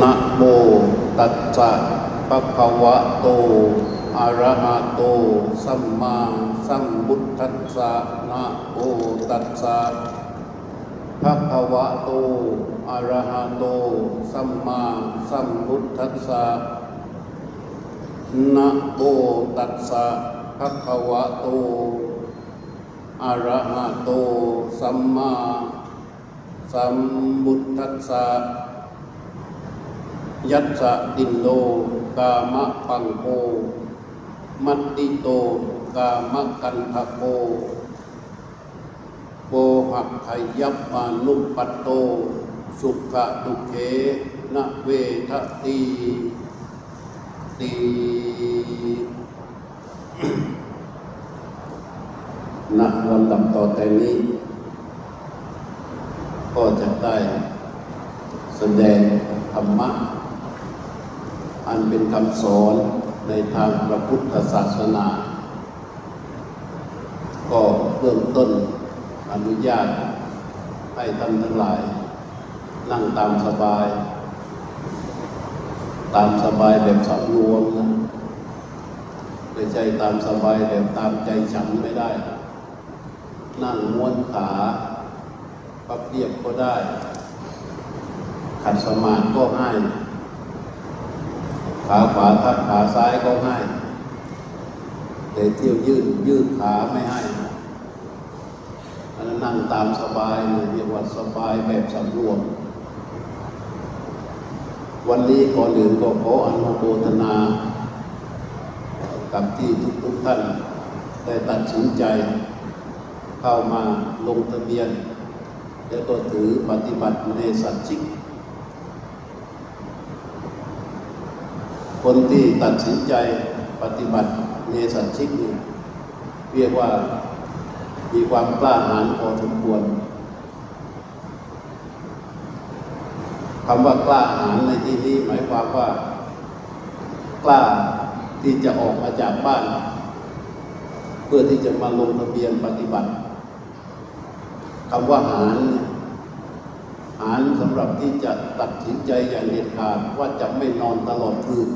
นะโมตัสสะปะคะวะโตอะระหะโต สัมมาสัมพุทธัสสะนะโมตัสสะภะคะวะโตอะระหะโต สัมมาสัมพุทธัสสะนะโมตัสสะภะคะวะโตอะระหะโต สัมมาสัมพุทธัสสะ ยัสสะดินโลกามะปังโก มัตติโตกามะกันทะโกโกหักขยับมานุปัตโต สุขะตุเขนะเวทตีตีณลำดับต่อแต่นี้ ก็จะได้แสดงธรรมะ อันเป็นคำสอนในทางพระพุทธศาสนา ก็เริ่มต้นอนุญาตให้ท่านทั้งหลาย นั่งตามสบาย ตามสบายแบบสำรวมนะไม่ใช่ตามสบายแบบตามใจฉันไม่ได้ นั่งม้วนขาปับเรียบก็ได้ ขัดสมาธิก็ให้ ขาขวาทับขาซ้ายก็ให้แต่เที่ยวยืดยืดขาไม่ให้อันนั้นนั่งตามสบายเลยเรียกว่าสบายแบบสำรวม วันนี้ก่อนอื่นก็ขออนุโมทนา กับที่ทุกทุกท่านได้ตัดสินใจ เข้ามาลงทะเบียน แล้วก็ถือปฏิบัติในสัจจิก คนที่ตัดสินใจปฏิบัติเนสันชิกนี่เรียกว่ามีความกล้าหาญพอสมควรคำว่ากล้าหาญในที่นี้หมายความว่า กล้าที่จะออกมาจากบ้าน เพื่อที่จะมาลงทะเบียนปฏิบัติคำว่าหาญหาญสำหรับที่จะตัดสินใจอย่างเด็ดขาดว่าจะไม่นอนตลอดคืน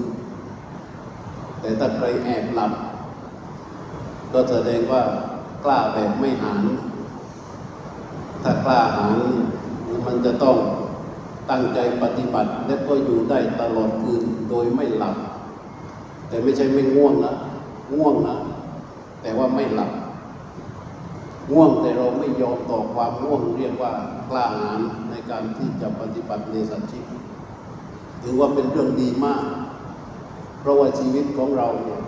แต่ถ้าใครแอบหลับ ก็แสดงว่ากล้าแบบไม่หานถ้ากล้าหานมันจะต้องตั้งใจปฏิบัติ และก็อยู่ได้ตลอดคืนโดยไม่หลับ แต่ไม่ใช่ไม่ง่วงนะง่วงนะแต่ว่าไม่หลับ ง่วงแต่เราไม่ยอมต่อความง่วงเรียกว่ากล้าหาญในการที่จะปฏิบัติในสัจจิถือว่าเป็นเรื่องดีมาก เพราะว่าชีวิตของเราเนี่ย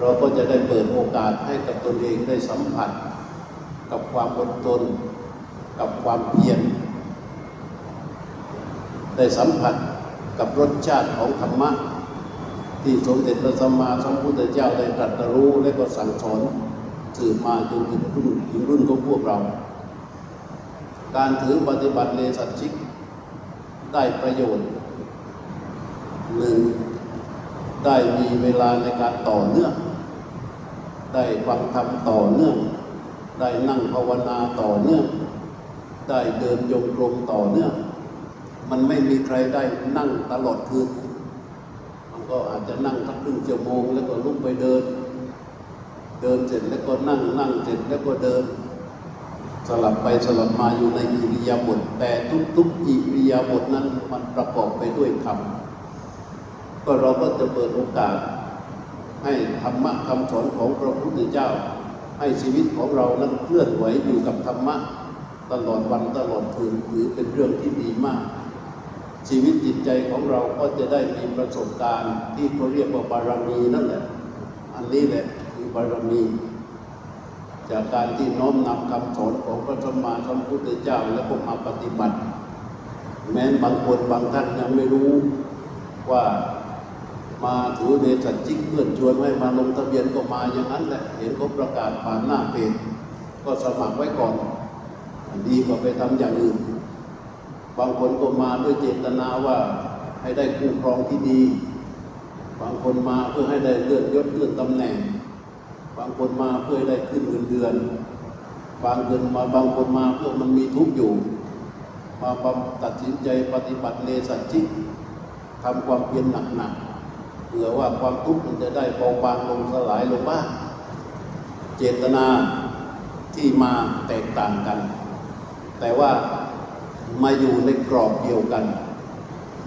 เราก็จะได้เปิดโอกาสให้กับตนเองได้สัมผัส กับความอดทนกับความเพียรได้สัมผัสกับรสชาติของธรรมะ ที่สมเด็จพระสัมมาสัมพุทธเจ้าได้ตรัสรู้และก็สั่งสอนสืบมาจนถึงรุ่นถึงรุ่นของพวกเรา การถือปฏิบัติเลสัตชิกได้ประโยชน์หนึ่ง ได้มีเวลาในการต่อเนื่อง ได้ฟังธรรมต่อเนื่อง ได้นั่งภาวนาต่อเนื่อง ได้เดินโยกลมต่อเนื่อง มันไม่มีใครได้นั่งตลอดคืน มันก็อาจจะนั่งสักครึ่งชั่วโมงแล้วก็ลุกไปเดิน เดินเสร็จแล้วก็นั่งนั่งเสร็จแล้วก็เดิน สลับไปสลับมาอยู่ในอิริยาบถแต่ทุกๆอิริยาบถนั้นมันประกอบไปด้วยธรรม ก็เราก็จะเปิดโอกาส ให้ธรรมะคำสอนของพระพุทธเจ้า ให้ชีวิตของเรานั้นเคลื่อนไหวอยู่กับธรรมะ ตลอดวันตลอดคืนถือเป็นเรื่องที่ดีมาก ชีวิตจิตใจของเราก็จะได้มีประสบการณ์ ที่เขาเรียกว่าบารมีนั่นแหละ อันนี้แหละคือบารมีจากการที่น้อมนำคำสอนของพระสัมมาสัมพุทธเจ้าแล้วก็มาปฏิบัติ แม้บางคนบางท่านยังไม่รู้ว่า มาถือเนสัจจิกเพื่อนชวนให้มาลงทะเบียนก็มาอย่างนั้นแหละเห็นเขาประกาศผ่านหน้าเพจก็สมัครไว้ก่อน ดีกว่าไปทำอย่างอื่น บางคนก็มาด้วยเจตนาว่าให้ได้คู่ครองที่ดี บางคนมาเพื่อให้ได้เลื่อนยศเลื่อนตำแหน่ง บางคนมาเพื่อให้ได้ขึ้นเงินเดือน บางคนมาบางคนมาเพื่อมันมีทุกข์อยู่ มาตัดสินใจปฏิบัติเลสัจจิกทำความเพียรหนักๆ เผื่อว่าความทุกข์มันจะได้เบาบางลงสลายลงบ้างเจตนาที่มาแตกต่างกัน แต่ว่ามาอยู่ในกรอบเดียวกัน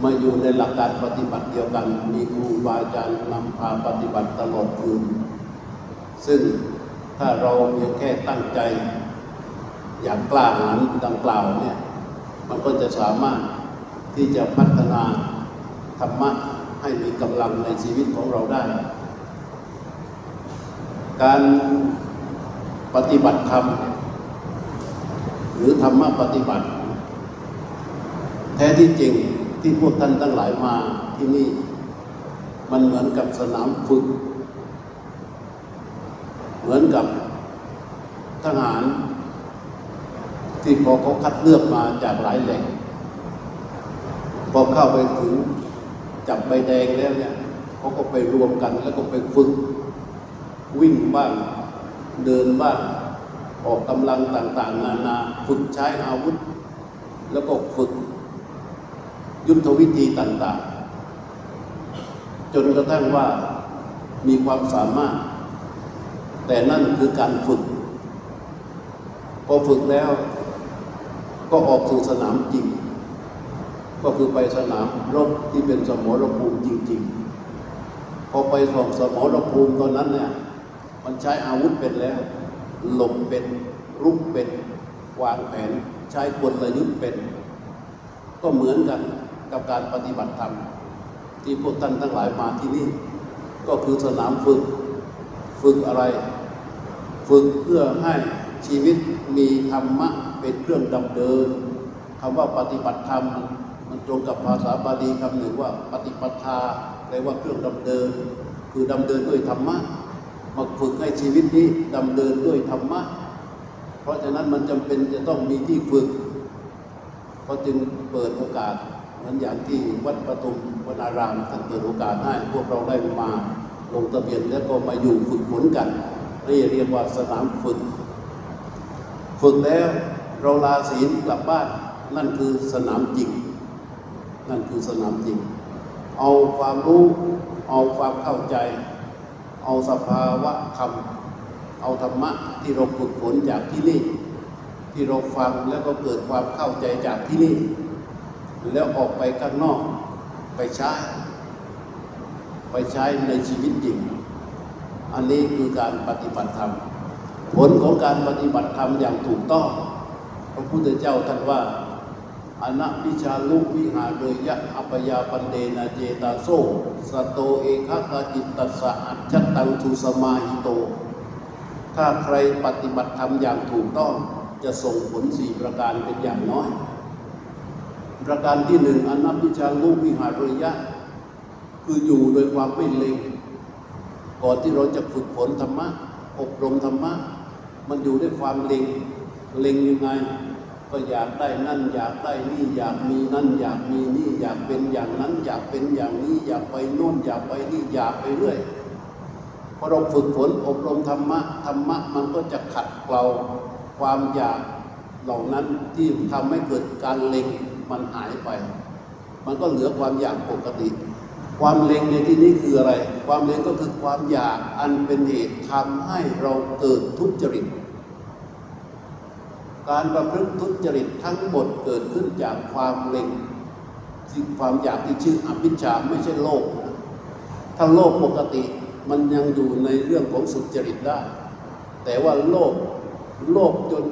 มาอยู่ในหลักการปฏิบัติเดียวกัน มีครูบาอาจารย์นำพาปฏิบัติตลอดคืน ซึ่งถ้าเราเพียงแค่ตั้งใจ อย่างกล้าหาญดังกล่าวเนี่ย มันก็จะสามารถที่จะพัฒนาธรรมะ ให้มีกำลังในชีวิตของเราได้ การปฏิบัติธรรม หรือธรรมะปฏิบัติ แท้ที่จริงที่พวกท่านทั้งหลายมาที่นี่ มันเหมือนกับสนามฝึก เหมือนกับทหาร ที่พอเขาคัดเลือกมาจากหลายแหล่งพอเข้าไปถึง จับใบแดงแล้วเนี่ยเขาก็ไปรวมกันแล้วก็ไปฝึก วิ่งบ้างเดินบ้างออกกำลังต่าง ๆ นานาฝึกใช้อาวุธ แล้วก็ฝึก ยุทธวิธีต่าง ๆ จนกระทั่งว่ามีความสามารถ แต่นั่นคือการฝึก พอฝึกแล้วก็ออกสู่สนามจริง ก็คือไปสนามรบที่เป็นสมรภูมิจริง ๆ พอไปส่องสมรภูมิตอนนั้นเนี่ยมันใช้อาวุธเป็นแล้ว หลบเป็นรุกเป็นวางแผนใช้กลยุทธ์เป็น ก็เหมือนกันกับการปฏิบัติธรรม ที่พวกท่านทั้งหลายมาที่นี่ ก็คือสนามฝึกฝึกอะไร ฝึกเพื่อให้ชีวิตมีธรรมะเป็นเครื่องดำเนินคำว่าปฏิบัติธรรมมัน มันตรงกับภาษาบาลีคำหนึ่งว่าปฏิปทาแปลว่าเครื่องดำเนิน คือดำเนินด้วยธรรมะมาฝึกให้ชีวิตนี้ดำเนินด้วยธรรมะ เพราะฉะนั้นมันจำเป็นจะต้องมีที่ฝึกก็จึงเปิดโอกาสเหมือนอย่างที่วัดประตุมวนารามท่านเปิดโอกาสให้พวกเราได้มาลงทะเบียนแล้วก็มาอยู่ฝึกฝนกันนี่เรียกว่าสนามฝึก ฝึกแล้วเราลาศีลกลับบ้านนั่นคือสนามจริง นั่นคือสนามจริง เอาความรู้ เอาความเข้าใจ เอาสภาวะธรรมเอาธรรมะที่เราฝึกฝนจากที่นี่ ที่เราฟังแล้วก็เกิดความเข้าใจจากที่นี่ แล้วออกไปข้างนอกไปใช้ ไปใช้ในชีวิตจริง อันนี้คือการปฏิบัติธรรม ผลของการปฏิบัติธรรมอย่างถูกต้อง พระพุทธเจ้าท่านว่า อนัพิชาลุวิหาโดยยะอัปยาปันเดนาเจตาโซสตโตเอกขจิตตสะอัจฉตังทุสมาหิโต ถ้าใครปฏิบัติธรรมอย่างถูกต้องจะส่งผลสี่ประการเป็นอย่างน้อย ประการที่หนึ่งอนัพิชาลุวิหาโดยยะ คืออยู่โดยความไม่เล็ง ก่อนที่เราจะฝึกฝนธรรมะ อบรมธรรมะ มันอยู่ด้วยความเล็งเล็งยังไง ก็อยากได้นั่นอยากได้นี่อยากมีนั่นอยากมีนี่อยากเป็นอย่างนั้น อยากเป็นอย่างนี้อยากไปโน่นอยากไปนี่อยากไปเรื่อยพอเราฝึกฝนอบรมธรรมะธรรมะมันก็จะขัดเกลาความอยากเหล่านั้นที่ทำให้เกิดการเล็งมันหายไป มันก็เหลือความอยากปกติ ความเล็งในที่นี้คืออะไร ความเล็งก็คือความอยากอันเป็นเหตุทำให้เราเกิดทุจริต การประพฤติทุจริตทั้งหมดเกิดขึ้นจากความเล็งที่ความอยากที่ชื่ออภิชาไม่ใช่โลภนะถ้าโลภปกติมันยังอยู่ในเรื่องของสุจริตได้ แต่ว่าโลภโลภจน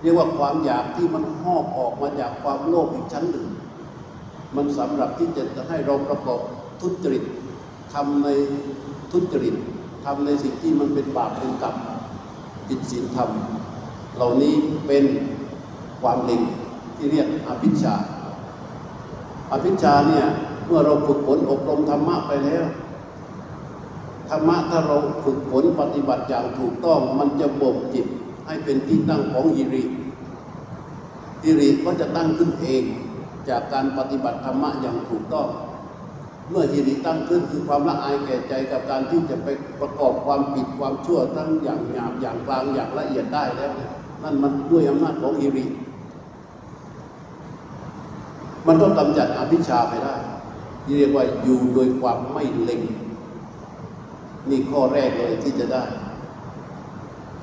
เรียกว่าความอยากที่มันหอบออกมาจากความโลภอีกชั้นหนึ่ง มันสำหรับที่จะให้เราประกอบทุจริตทำในทุจริตทำในสิ่งที่มันเป็นบาปเป็นกรรมผิดศีลธรรม เหล่านี้เป็นความเล็งที่เรียกอภิชาอภิชาเนี่ยเมื่อเราฝึกฝนอบรมธรรมะไปแล้วธรรมะถ้าเราฝึกฝนปฏิบัติอย่างถูกต้องมันจะบ่มจิตให้เป็นที่ตั้งของฮิริฮิริก็จะตั้งขึ้นเองจากการปฏิบัติธรรมะอย่างถูกต้อง เมื่อฮิริตั้งขึ้นคือความละอายแก่ใจกับการที่จะไปประกอบความผิดความชั่วทั้งอย่างหยาบอย่างกลางอย่างละเอียดได้แล้วเนี่ย นั่นมันด้วยอำนาจของฮิริ มันก็กำจัดอภิชาไปได้เรียกว่าอยู่โดยความไม่เล็ง นี่ข้อแรกเลยที่จะได้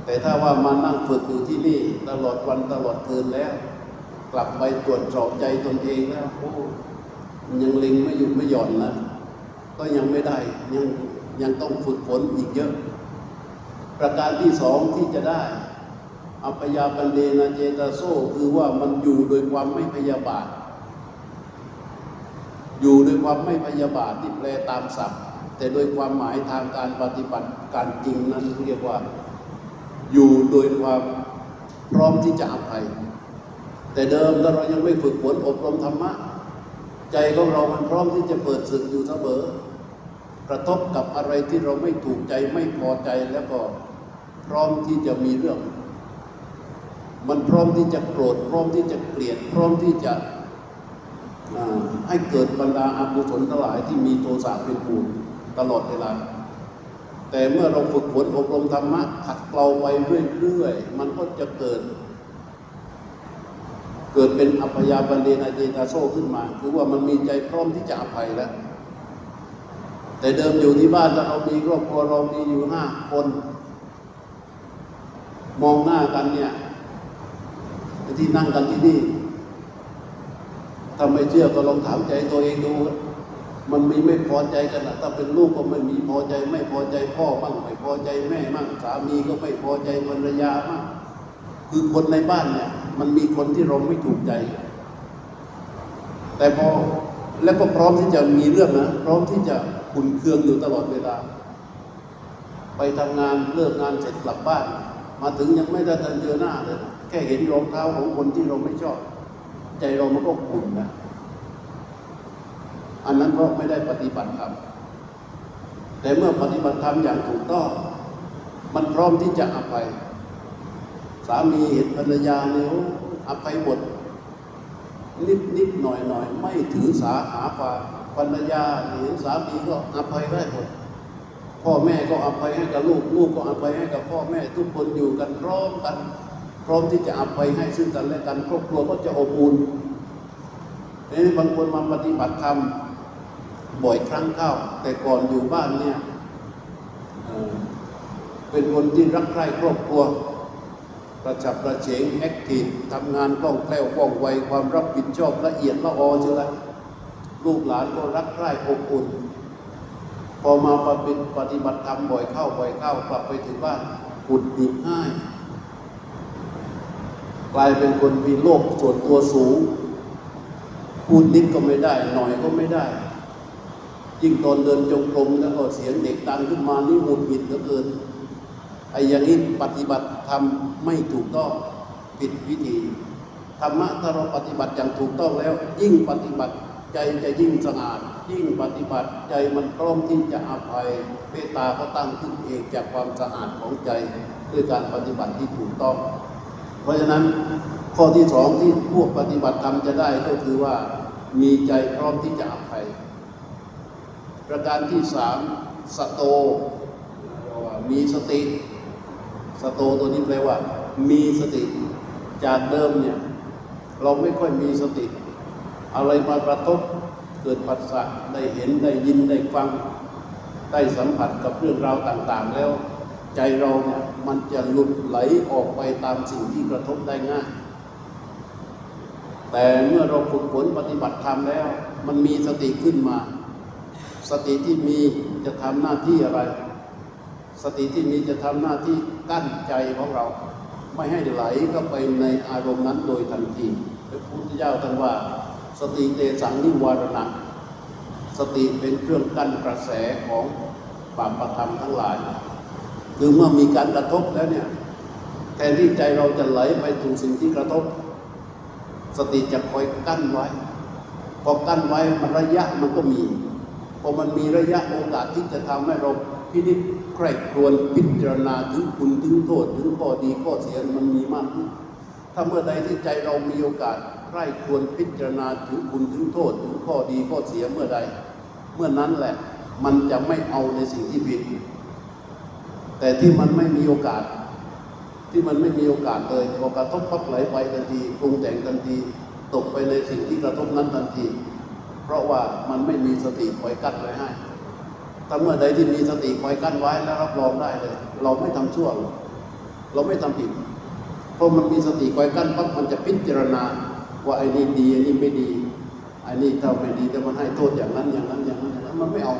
แต่ถ้าว่ามานั่งฝึกอยู่ที่นี่ ตลอดวันตลอดคืนแล้ว กลับไปตรวจสอบใจตนเองแล้วโอ้มันยังเล็งไม่หยุดไม่หย่อนนะก็ยังไม่ได้ยังยังต้องฝึกฝนอีกเยอะ ประการที่สองที่จะได้ อัปยาปันเดนะเจตาโซคือว่ามันอยู่โดยความไม่พยาบาท อยู่โดยความไม่พยาบาทที่แปลตามศัพท์ แต่โดยความหมายทางการปฏิบัติการจริงนั้นเรียกว่า อยู่โดยความพร้อมที่จะอภัย แต่เดิมถ้าเรายังไม่ฝึกฝนอบรมธรรมะ ใจของเรามันพร้อมที่จะเปิดศึกอยู่เสมอกระทบกับอะไรที่เราไม่ถูกใจไม่พอใจแล้วก็พร้อมที่จะมีเรื่อง มันพร้อมที่จะโกรธพร้อมที่จะเกลียด พร้อมที่จะให้เกิดบรรดาอากุศลทั้งหลายที่มีโทสะเป็นปูนตลอดเวลา แต่เมื่อเราฝึกฝนอบรมธรรมะขัดเกลาไปเรื่อยๆ มันก็จะเกิด เกิดเป็นอัพยาบันเดนาเจตาโซขึ้นมา คือว่ามันมีใจพร้อมที่จะอภัยแล้ว แต่เดิมอยู่ที่บ้านแล้วเรามีครอบครัวเรามีอยู่ห้าคน มองหน้ากันเนี่ย ที่นั่งกันที่นี่ถ้าไม่เชื่อก็ลองถามใจตัวเองดู มันมีไม่พอใจกันนะถ้าเป็นลูกก็ไม่มีพอใจ ไม่พอใจพ่อบ้างไม่พอใจแม่บ้างสามีก็ไม่พอใจภรรยาบ้างคือคนในบ้านเนี่ย มันมีคนที่เราไม่ถูกใจ แต่พอแล้วก็พร้อมที่จะมีเรื่องนะพร้อมที่จะขุนเคืองอยู่ตลอดเวลา ไปทำงานเลิกงานเสร็จกลับบ้าน มาถึงยังไม่ได้ทันเจอหน้าเลย ค่เห็นรองเท้าของคนที่เราไม่ชอบ ใจเรามันก็ขุ่นนะอันนั้นเพราะไม่ได้ปฏิบัติธรรมแต่เมื่อปฏิบัติธรรมอย่างถูกต้อง มันพร้อมที่จะอภัย สามีเห็นภรรยาเนี่ยโอ้อภัยหมดนิดนิดหน่อยหน่อยไม่ถือสาหาปาภรรยาเห็นสามีก็อภัยได้หมดพ่อแม่ก็อภัยให้กับลูกลูกก็อภัยให้กับพ่อแม่ทุกคนอยู่กันพร้อมกัน พร้อมที่จะอภัยให้ซึ่งกันและกัน ครอบครัวก็จะอบอุ่นนี่บางคนมาปฏิบัติธรรมบ่อยครั้งเข้า แต่ก่อนอยู่บ้านเนี่ยเป็นคนที่รักใคร่ครอบครัว ประฉับประเฉงแอคทีฟทำงานคล่องแคล่วว่องไวความรับผิดชอบละเอียดละออเชียวละลูกหลานก็รักใคร่อบอุ่น พอมาปฏิปฏิบัติธรรมบ่อยเข้าบ่อยเข้ากลับไปถึงบ้านหุดหงิดง่าย กลายเป็นคนมีโลกส่วนตัวสูง พูดนิดก็ไม่ได้ หน่อยก็ไม่ได้ ยิ่งตอนเดินจงกรมแล้วก็เสียงเด็กดังขึ้นมานี่หงุดหงิดเหลือเกินไอ้อย่างนี้ปฏิบัติธรรมไม่ถูกต้องผิดวิธีธรรมะถ้าเราปฏิบัติอย่างถูกต้องแล้ว ยิ่งปฏิบัติใจจะยิ่งสะอาด ยิ่งปฏิบัติใจมันพร้อมที่จะอภัยเมตตาก็ตั้งขึ้นเองจากความสะอาดของใจ ด้วยการปฏิบัติที่ถูกต้อง เพราะฉะนั้นข้อที่สองที่พวกปฏิบัติธรรมจะได้ก็คือว่ามีใจพร้อมที่จะอภัย ประการที่สามสโตมีสติ สโตตัวนี้แปลว่า มีสติ จากเดิมเนี่ย เราไม่ค่อยมีสติ อะไรมากระทบเกิดปัสสะได้เห็นได้ยินได้ฟัง ได้สัมผัสกับเรื่องราวต่าง ๆ แล้ว ใจเราเนี่ยมันจะหลุดไหลออกไปตามสิ่งที่กระทบได้ง่าย แต่เมื่อเราฝึกฝนปฏิบัติธรรมแล้ว มันมีสติขึ้นมา สติที่มีจะทำหน้าที่อะไร สติที่มีจะทำหน้าที่กั้นใจของเรา ไม่ให้ไหลเข้าไปในอารมณ์นั้นโดยทันทีพระพุทธเจ้าท่านว่า สติเตสังนิวารณะสติเป็นเครื่องกั้นกระแสของบาปประธรรมทั้งหลาย คือเมื่อมีการกระทบแล้วเนี่ยแทนที่ใจเราจะไหลไปถูกสิ่งที่กระทบ สติจะคอยกั้นไว้ พอกั้นไว้มันระยะมันก็มี พอมันมีระยะโอกาสที่จะทำให้เราพินิจใคร่ครวญพิจารณาถึงคุณถึงโทษถึงข้อดีข้อเสียมันมีมากขึ้นถ้าเมื่อใดที่ใจเรามีโอกาสใคร่ครวญพิจารณาถึงคุณถึงโทษถึงข้อดีข้อเสียเมื่อใด เมื่อนั้นแหละ มันจะไม่เอาในสิ่งที่ผิด แต่ที่มันไม่มีโอกาส ที่มันไม่มีโอกาสเลยพอกระทบปั๊บไหลไปทันทีปรุงแต่งทันทีตกไปในสิ่งที่กระทบนั้นทันที เพราะว่ามันไม่มีสติคอยกั้นไว้ให้ถ้าเมื่อใดที่มีสติคอยกั้นไว้แล้วรับรองได้เลย เราไม่ทำชั่วเราไม่ทำผิดเพราะมันมีสติคอยกั้นปั๊บมันจะพิจารณา ว่าไอ้นี่ดีไอ้นี่ไม่ดีไอ้นี่ถ้าไม่ดีแต่มันให้โทษอย่างนั้นอย่างนั้นอย่างนั้นอย่างนั้นมันไม่เอา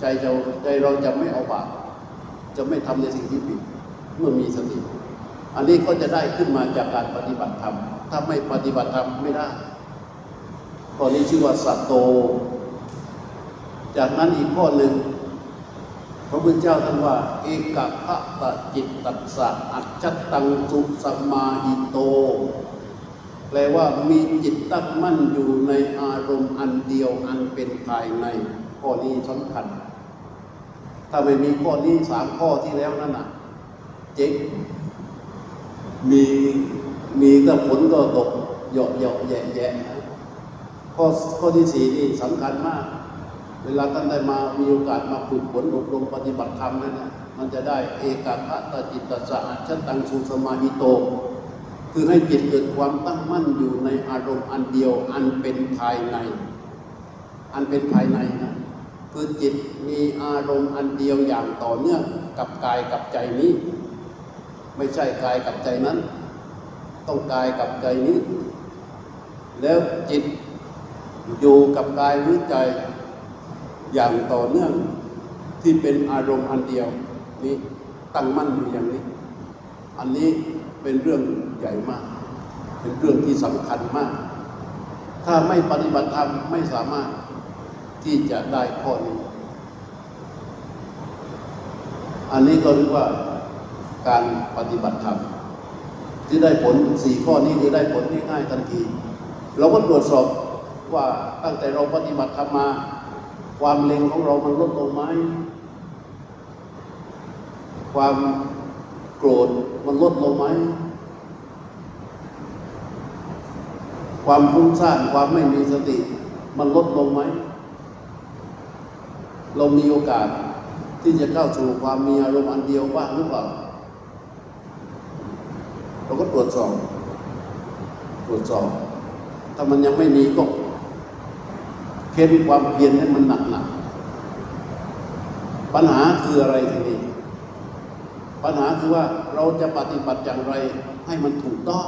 ใจเราใจเราจะไม่เอาบาป จะไม่ทำในสิ่งที่ผิดเมื่อมีสติ อันนี้ก็จะได้ขึ้นมาจากการปฏิบัติธรรม ถ้าไม่ปฏิบัติธรรมไม่ได้ข้อนี้ชื่อว่าสัตโต จากนั้นอีกข้อหนึ่งพระพุทธเจ้าท่านว่า เอกภะตะจิตตัสสะอัจจตังสุสัมมาหิโต แปลว่ามีจิตตั้งมั่นอยู่ในอารมณ์อันเดียวอันเป็นภายในข้อนี้สำคัญ ถ้าไม่มีข้อนี้สามข้อที่แล้วนั่นน่ะ เจ๊งมีมีก็ผลก็ตกเหยาะเหยาะแย่แย่นะข้อข้อที่สี่นี่สำคัญมาก เวลาท่านได้มามีโอกาสมาฝึกฝนอบรมปฏิบัติธรรมนั่นนะมันจะได้เอกภะตจิตตสะอัจฉตังสุสมาหิโต คือให้จิตเกิดความตั้งมั่นอยู่ในอารมณ์อันเดียว อันเป็นภายใน อันเป็นภายในนะ คือจิตมีอารมณ์อันเดียวอย่างต่อเนื่องกับกายกับใจนี้ ไม่ใช่กายกับใจนั้น ต้องกายกับใจนี้ แล้วจิตอยู่กับกายหรือใจอย่างต่อเนื่องที่เป็นอารมณ์อันเดียวนี้ตั้งมั่นอยู่อย่างนี้ อันนี้เป็นเรื่องใหญ่มาก เป็นเรื่องที่สำคัญมาก ถ้าไม่ปฏิบัติธรรมไม่สามารถ ที่จะได้ข้อนี้อันนี้ก็เรียกว่าการปฏิบัติธรรมที่ได้ผลสี่ข้อนี้คือได้ผลง่ายๆทันที เราก็ตรวจสอบว่าตั้งแต่เราปฏิบัติธรรมมา ความเล็งของเรามันลดลงไหมความโกรธมันลดลงไหม ความฟุ้งซ่านความไม่มีสติ มันลดลงไหม เรามีโอกาสที่จะเข้าสู่ความมีอารมณ์อันเดียวบ้างหรือเปล่า เราก็ตรวจสอบ ตรวจสอบ ถ้ามันยังไม่มีก็เค้นความเพียรให้มันหนักหนักปัญหาคืออะไรทีนี้ ปัญหาคือว่าเราจะปฏิบัติอย่างไรให้มันถูกต้อง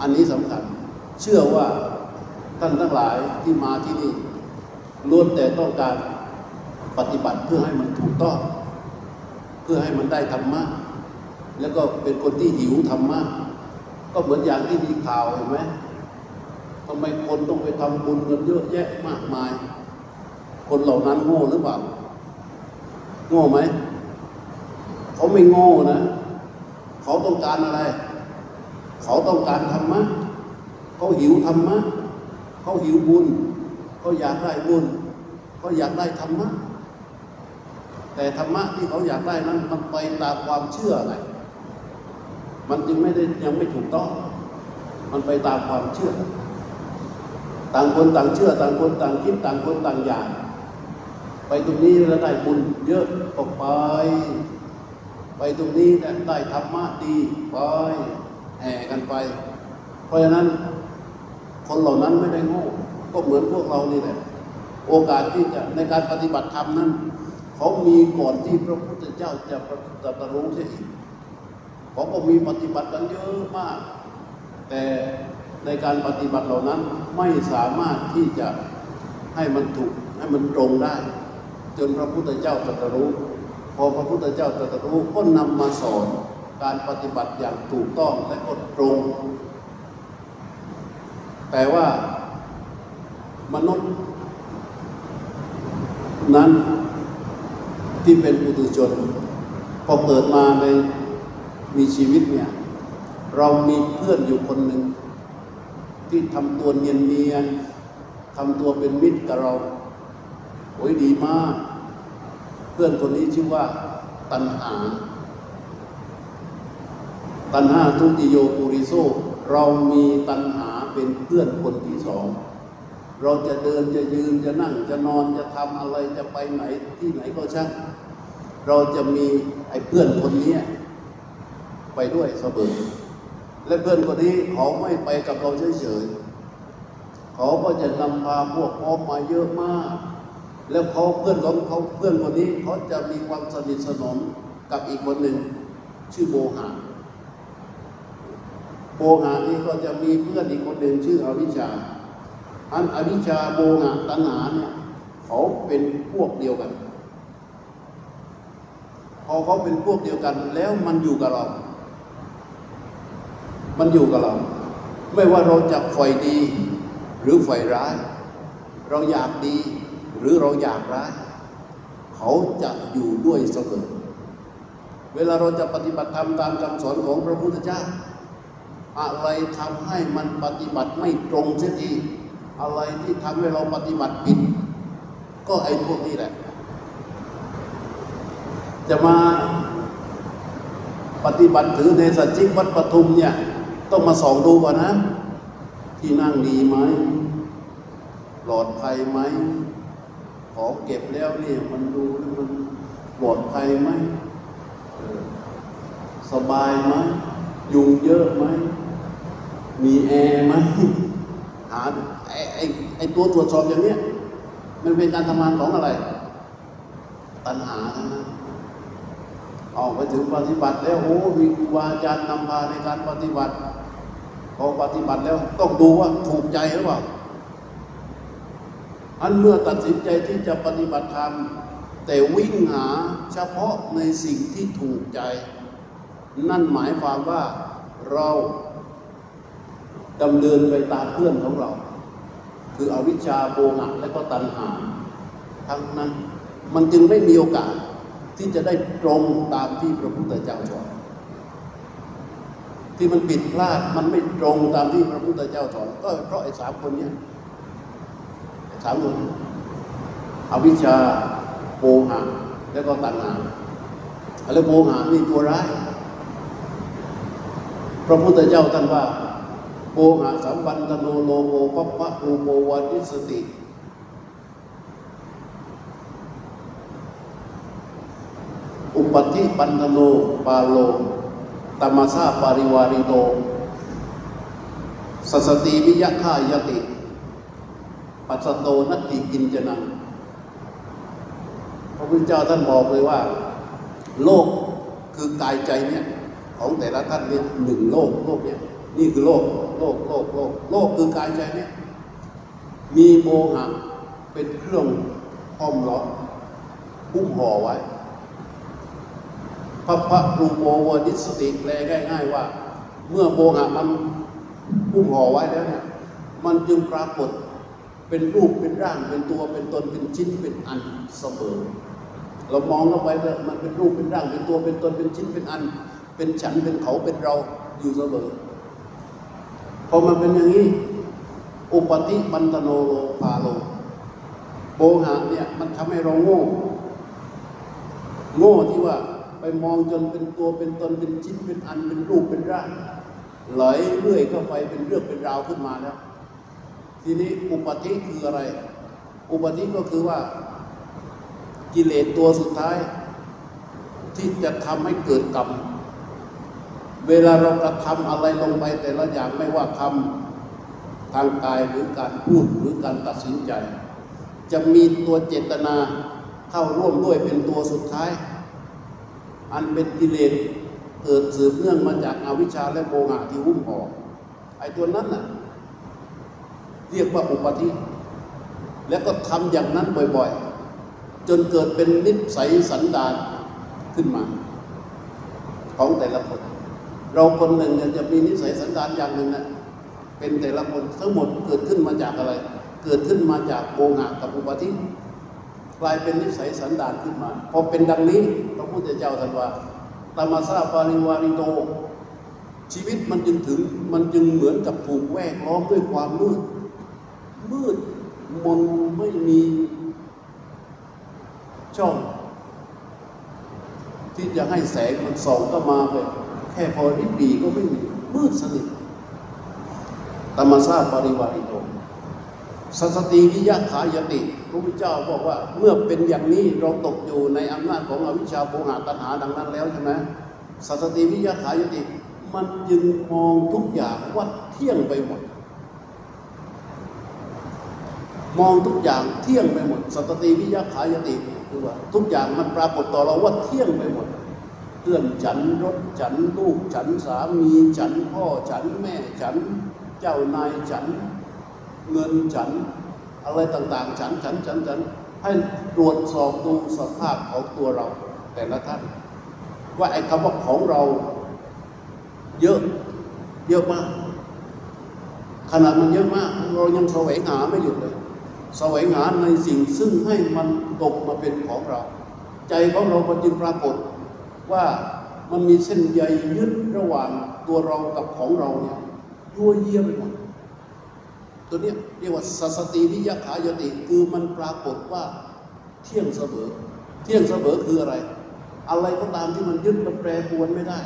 อันนี้สำคัญ เชื่อว่าท่านทั้งหลายที่มาที่นี่ ล้วนแต่ต้องการปฏิบัติเพื่อให้มันถูกต้อง เพื่อให้มันได้ธรรมะแล้วก็เป็นคนที่หิวธรรมะก็เหมือนอย่างที่มีข่าวเห็นไหมทำไมคนต้องไปทำบุญกันเยอะแยะมากมาย คนเหล่านั้นโง่หรือเปล่า โง่ไหม เขาไม่โง่นะ เขาต้องการอะไร เขาต้องการธรรมะ เขาหิวธรรมะ เขาหิวบุญ เขาอยากได้บุญเขาอยากได้ธรรมะ แต่ธรรมะที่เขาอยากได้นั้นมันไปตามความเชื่อไงมันจึงไม่ได้ยังไม่ถูกต้อง มันไปตามความเชื่อ ต่างคนต่างเชื่อ ต่างคนต่างคิดต่างคนต่างอยากไปตรงนี้แล้วได้บุญเยอะก็ไป ไปตรงนี้ได้ธรรมะดีไปแห่กันไป เพราะฉะนั้นคนเหล่านั้นไม่ได้โง่ ก็เหมือนพวกเรานี่แหละโอกาสที่จะในการปฏิบัติธรรมนั้น เขามีก่อนที่พระพุทธเจ้าจะตรัสรู้เสียอีกเขาก็มีปฏิบัติกันเยอะมาก แต่ในการปฏิบัติเหล่านั้นไม่สามารถที่จะให้มันถูกให้มันตรงได้ จนพระพุทธเจ้าตรัสรู้ พอพระพุทธเจ้าตรัสรู้ก็นำมาสอนการปฏิบัติอย่างถูกต้องและก็ตรง แต่ว่า มนุษย์ นั้นที่เป็นปุถุชนพอเกิดมาในมีชีวิตเนี่ย เรามีเพื่อนอยู่คนหนึ่ง ที่ทำตัวเนียนๆทำตัวเป็นมิตรกับเราโอ้ยดีมาก เพื่อนคนนี้ชื่อว่าตัณหา ตัณหาทุติโยปุริโซเรามีตัณหาเป็นเพื่อนคนที่สอง เราจะเดินจะยืนจะนั่งจะนอนจะทำอะไรจะไปไหนที่ไหนก็ช่าง เราจะมีไอ้เพื่อนคนนี้ไปด้วยเสมอและเพื่อนคนนี้เขาไม่ไปกับเราเฉยๆเขาก็จะนำพาพวกพ้องมาเยอะมาก แล้วเขาเพื่อนของเขาเพื่อนคนนี้เขาจะมีความสนิทสนมกับอีกคนหนึ่งชื่อโบหะโบหะนี่ก็จะมีเพื่อนอีกคนหนึ่งชื่ออวิชชา อันอวิชชาโบหะตัณหาเนี่ยเขาเป็นพวกเดียวกัน พอเขาเป็นพวกเดียวกันแล้วมันอยู่กับเรา มันอยู่กับเรา ไม่ว่าเราจะฝ่ายดี หรือฝ่ายร้าย เราอยากดี หรือเราอยากร้าย เขาจะอยู่ด้วยเสมอเวลาเราจะปฏิบัติธรรมตามคำสอนของพระพุทธเจ้าอะไรทำให้มันปฏิบัติไม่ตรงเสียที อะไรที่ทำให้เราปฏิบัติผิด ก็ไอ้พวกนี้แหละ จะมาปฏิบัติถือในสัจจิวัดปทุมเนี่ย ต้องมาส่องดูก่อนนะ ที่นั่งดีไหมปลอดภัยไหมของเก็บแล้วเนี่ยมันดูแล้วมันปลอดภัยไหมสบายไหมยุงเยอะไหมมีแอร์ไหม หาไอ้ไอ้ไอ้ตัวตรวจสอบอย่างเนี้ย มันเป็นการทำงานของอะไร ตัณหานั้นออกไปถึงปฏิบัติแล้วโอ้มีครูบาอาจารย์นำพาในการปฏิบัติพอปฏิบัติแล้วต้องดูว่าถูกใจหรือเปล่า อันเมื่อตัดสินใจที่จะปฏิบัติธรรมแต่วิ่งหาเฉพาะในสิ่งที่ถูกใจ นั่นหมายความว่าเรา ดำเนินไปตามเพื่อนของเรา คืออวิชชาโบหะและก็ตัณหา ทั้งนั้นมันจึงไม่มีโอกาสที่จะได้ตรงตามที่พระพุทธเจ้าสอนที่มันผิดพลาดมันไม่ตรงตามที่พระพุทธเจ้าสอนก็เพราะไอ้สามคนเนี้ยสามคนอวิชชาโบหะแล้วก็ตัณหาแล้วโบหะนี่ตัวร้าย พระพุทธเจ้าท่านว่า โบหะสัมปันธโนโลโกปัปปะรูโปวันิสติ อุปธิปันธโนปาโลตมมาซาปาริวาริโตสัสติวิยะฆายติ ปัสสโตนัตติกินจนัง พระพุทธเจ้าท่านบอกเลยว่า โลกคือกายใจเนี่ย ของแต่ละท่านเนี่ยหนึ่งโลกโลกเนี่ย นี่คือโลก โลกโลกโลกโลกคือกายใจเนี่ยมีโมหะเป็นเครื่องห้อมล้อมหุ้มห่อไว้พระพระรูโมวนิสติแปลง่ายๆว่า เมื่อโมหะมันหุ้มห่อไว้แล้วเนี่ยมันจึงปรากฏเป็นรูปเป็นร่างเป็นตัวเป็นตนเป็นชิ้นเป็นอันเสมอเรามองเข้าไปแล้วมันเป็นรูปเป็นร่างเป็นตัวเป็นตนเป็นชิ้นเป็นอัน เป็นฉันเป็นเขาเป็นเราอยู่เสมอ พอมันเป็นอย่างนี้ อุปติปันตโนโลพาโลโบหะเนี่ยมันทำให้เราโง่ โง่ที่ว่าไปมองจนเป็นตัวเป็นตนเป็นชิ้นเป็นอันเป็นรูปเป็นร่างไหลเรื่อยเข้าไปเป็นเรื่องเป็นราวขึ้นมาแล้ว ทีนี้อุปธิคืออะไร อุปธิก็คือว่ากิเลสตัวสุดท้าย ที่จะทำให้เกิดกรรม เวลาเรากระทำอะไรลงไปแต่ละอย่างไม่ว่าคำทางกายหรือการพูดหรือการตัดสินใจ จะมีตัวเจตนาเข้าร่วมด้วยเป็นตัวสุดท้าย อันเป็นกิเลสเกิดสืบเนื่องมาจากอาวิชชาและโมหะที่หุ้มห่อไอ้ตัวนั้นน่ะเรียกว่าอุปธิ แล้วก็ทำอย่างนั้นบ่อยๆ จนเกิดเป็นนิสัยสันดานขึ้นมา ของแต่ละคน เราคนหนึ่งเนี่ยจะมีนิสัยสันดานอย่างหนึ่งนะเป็นแต่ละคนทั้งหมดเกิดขึ้นมาจากอะไร เกิดขึ้นมาจากโมหะกับอุปธิกลายเป็นนิสัยสันดานขึ้นมา พอเป็นดังนี้พระพุทธเจ้าตรัสว่าตามาซาปาริวาริโต ชีวิตมันจึงถึงมันจึงเหมือนกับถูกแวกล้อมด้วยความมืด มืดมนไม่มีช่อง ที่จะให้แสงมันส่องเข้ามาไป แค่พอริบดีก็ไม่มีมืดสนิทตมซาปริวาริโตสัสติวิยะขายติพระพุทธเจ้าบอกว่า เมื่อเป็นอย่างนี้เราตกอยู่ในอำนาจของอวิชชาโภหะตัณหาดังนั้นแล้วใช่ไหมสัสติวิยะขายติ มันจึงมองทุกอย่างว่าเที่ยงไปหมด มองทุกอย่างเที่ยงไปหมด สัตติวิยะขายติคือว่าทุกอย่างมันปรากฏต่อเราว่าเที่ยงไปหมด เพื่อนฉันรถฉันลูกฉันสามีฉันพ่อฉันแม่ฉัน เจ้านายฉัน เงินฉัน อะไรต่างๆ ฉันฉันฉันฉันให้ตรวจสอบดูสภาพของตัวเรา แต่ละท่าน ว่าไอ้คำว่าของเรา เยอะเยอะมากขนาดมันเยอะมาก เรายังแสวงหาไม่หยุดเลยแสวงหาในสิ่งซึ่งให้มันตกมาเป็นของเรา ใจของเรามันจึงปรากฏ ว่ามันมีเส้นใยยึดระหว่างตัวเรากับของเราเนี่ยยั่วเยี่ยไปหมดตัวเนี้ยเรียกว่าสัสติวิยขายติคือมันปรากฏว่าเที่ยงเสมอ เที่ยงเสมอคืออะไร อะไรก็ตามที่มันยึดมันแปรปรวนไม่ได้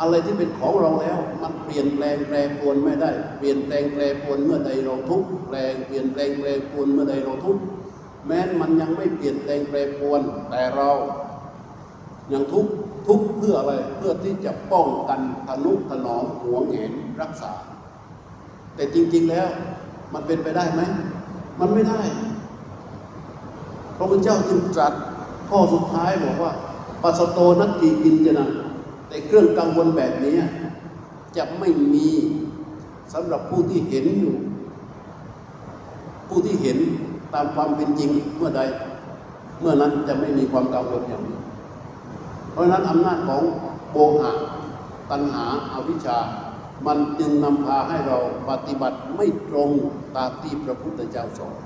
อะไรที่เป็นของเราแล้ว มันเปลี่ยนแปลงแปรปรวนไม่ได้ เปลี่ยนแปลงแปรปรวนเมื่อใดเราทุกข์แปลงเปลี่ยนแปลงแปรปรวนเมื่อใดเราทุกข์แม้มันยังไม่เปลี่ยนแปลงแปรปรวนแต่เรา ยังทุกทุกเพื่ออะไรเพื่อที่จะป้องกันทนุถนอมหวงแหนรักษา แต่จริง ๆแล้วมันเป็นไปได้ไหม มันไม่ได้พระพุทธเจ้าจึงตรัสข้อสุดท้ายบอกว่าปัสโตนัตติกินจนะแต่เครื่องกังวลแบบนี้จะไม่มีสำหรับผู้ที่เห็นอยู่ ผู้ที่เห็นตามความเป็นจริงเมื่อใด เมื่อนั้นจะไม่มีความกังวลอย่างนี้ เพราะฉะนั้นอำนาจของโมหะตัณหาอาวิชชา มันจึงนำพาให้เราปฏิบัติไม่ตรงตามที่พระพุทธเจ้าสอน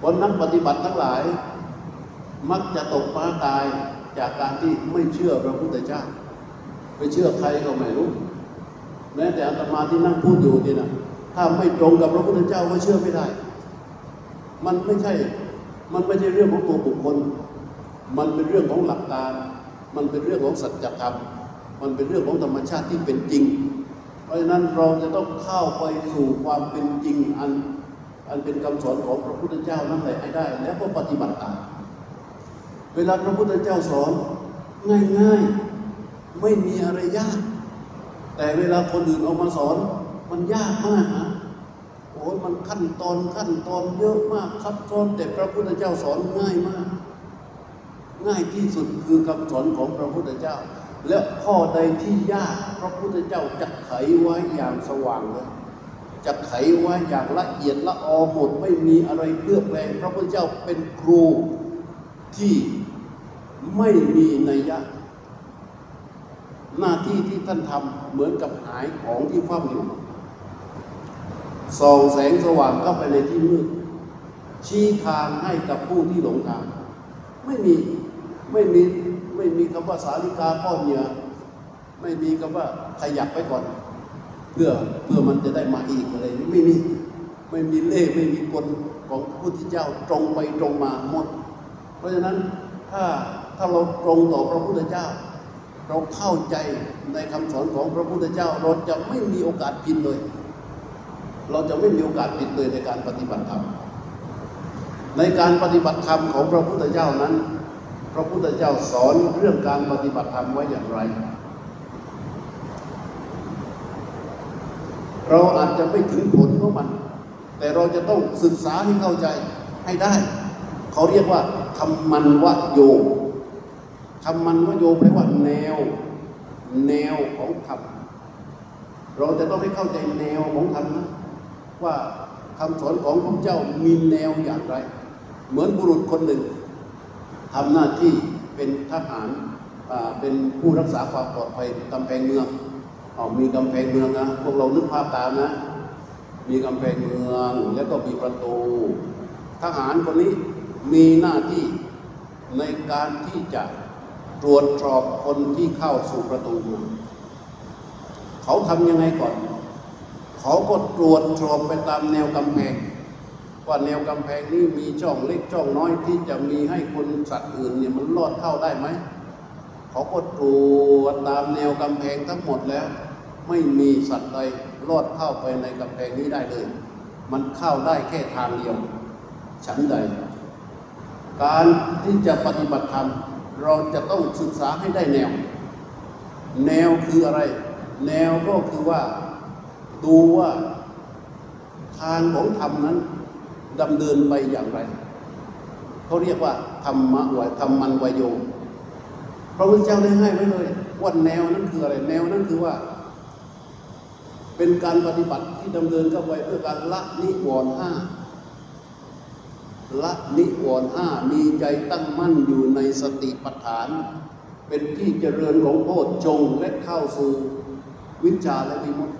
คนนักปฏิบัติทั้งหลาย มักจะตกม้าตายจากการที่ไม่เชื่อพระพุทธเจ้า ไปเชื่อใครก็ไม่รู้แม้แต่อาตมาที่นั่งพูดอยู่นี่นะถ้าไม่ตรงกับพระพุทธเจ้าก็เชื่อไม่ได้ มันไม่ใช่ มันไม่ใช่เรื่องของตัวบุคคล มันเป็นเรื่องของหลักการ มันเป็นเรื่องของสัจธรรม มันเป็นเรื่องของธรรมชาติที่เป็นจริง เพราะฉะนั้นเราจะต้องเข้าไปสู่ความเป็นจริงอันอันเป็นคำสอนของพระพุทธเจ้านั่นแหละให้ได้ แล้วก็ปฏิบัติตาม เวลาพระพุทธเจ้าสอนง่ายๆไม่มีอะไรยาก แต่เวลาคนอื่นเอามาสอนมันยากมากนะโอ้ยมันขั้นตอนขั้นตอนเยอะมากซับซ้อนแต่พระพุทธเจ้าสอนง่ายมาก ง่ายที่สุดคือคำสอนของพระพุทธเจ้า และข้อใดที่ยากพระพุทธเจ้าจะไขไว้อย่างสว่างเลยจะไขไว้อย่างละเอียดละออหมดไม่มีอะไรเคลือบแคลงพระพุทธเจ้าเป็นครูที่ไม่มีนัยยะ หน้าที่ที่ท่านทำเหมือนกับหายของที่คว่ำอยู่ส่องแสงสว่างเข้าไปในที่มืดชี้ทางให้กับผู้ที่หลงทาง ไม่มี ไม่มีไม่มีคำว่าสาลิกาป้อนเหยื่อไม่มีคำว่าขยับไปก่อน เพื่อเพื่อมันจะได้มาอีกอะไรนี้ไม่มีไม่มีเล่ไม่มีกลของพระพุทธเจ้าตรงไปตรงมาหมด เพราะฉะนั้นถ้าถ้าเราตรงต่อพระพุทธเจ้า เราเข้าใจในคำสอนของพระพุทธเจ้าเราจะไม่มีโอกาสผิดเลย เราจะไม่มีโอกาสผิดเลยในการปฏิบัติธรรมในการปฏิบัติธรรมของพระพุทธเจ้านั้น ระพุทธเจ้าสอนเรื่องการปฏิบัติธรรมไว้อย่างไร เราอาจจะไม่ถึงผลของมัน แต่เราจะต้องศึกษาให้เข้าใจให้ได้ เขาเรียกว่าธรรมันวโยธรรมันวโยแปลว่าแนว แนวของธรรมเราจะต้องให้เข้าใจแนวของธรรมนะว่าคำสอนของพระเจ้ามีแนวอย่างไร เหมือนบุรุษคนหนึ่ง ทำหน้าที่เป็นทหารเป็นผู้รักษาความปลอดภัยกำแพงเมืองอ๋อมีกำแพงเมืองนะพวกเรานึกภาพตามนะ มีกำแพงเมืองแล้วก็มีประตู ทหารคนนี้มีหน้าที่ในการที่จะตรวจสอบคนที่เข้าสู่ประตูเมืองเขาทำยังไงก่อน เขาก็ตรวจสอบไปตามแนวกำแพง ว่าแนวกำแพงนี้มีช่องเล็กช่องน้อยที่จะมีให้คนสัตว์อื่นเนี่ยมันลอดเข้าได้ไหมเขาก็ตรวจตามแนวกำแพงทั้งหมดแล้ว ไม่มีสัตว์ใดลอดเข้าไปในกำแพงนี้ได้เลย มันเข้าได้แค่ทางเดียว ฉันใด การที่จะปฏิบัติธรรมเราจะต้องศึกษาให้ได้แนว แนวคืออะไร แนวก็คือว่าดูว่าทางของธรรมนั้น ดำเนินไปอย่างไรเขาเรียกว่าธรรมะวะธรรมันวโยพระพุทธเจ้าได้ให้ไว้เลยว่าแนวนั้นคืออะไร แนวนั้นคือว่า เป็นการปฏิบัติที่ดำเนินเข้าไปเพื่อการละนิวรณ์ห้าละนิวรณ์ห้ามีใจตั้งมั่นอยู่ในสติปัฏฐาน เป็นที่เจริญของโพชฌงและเข้าสู่วิชาและวิมุตติ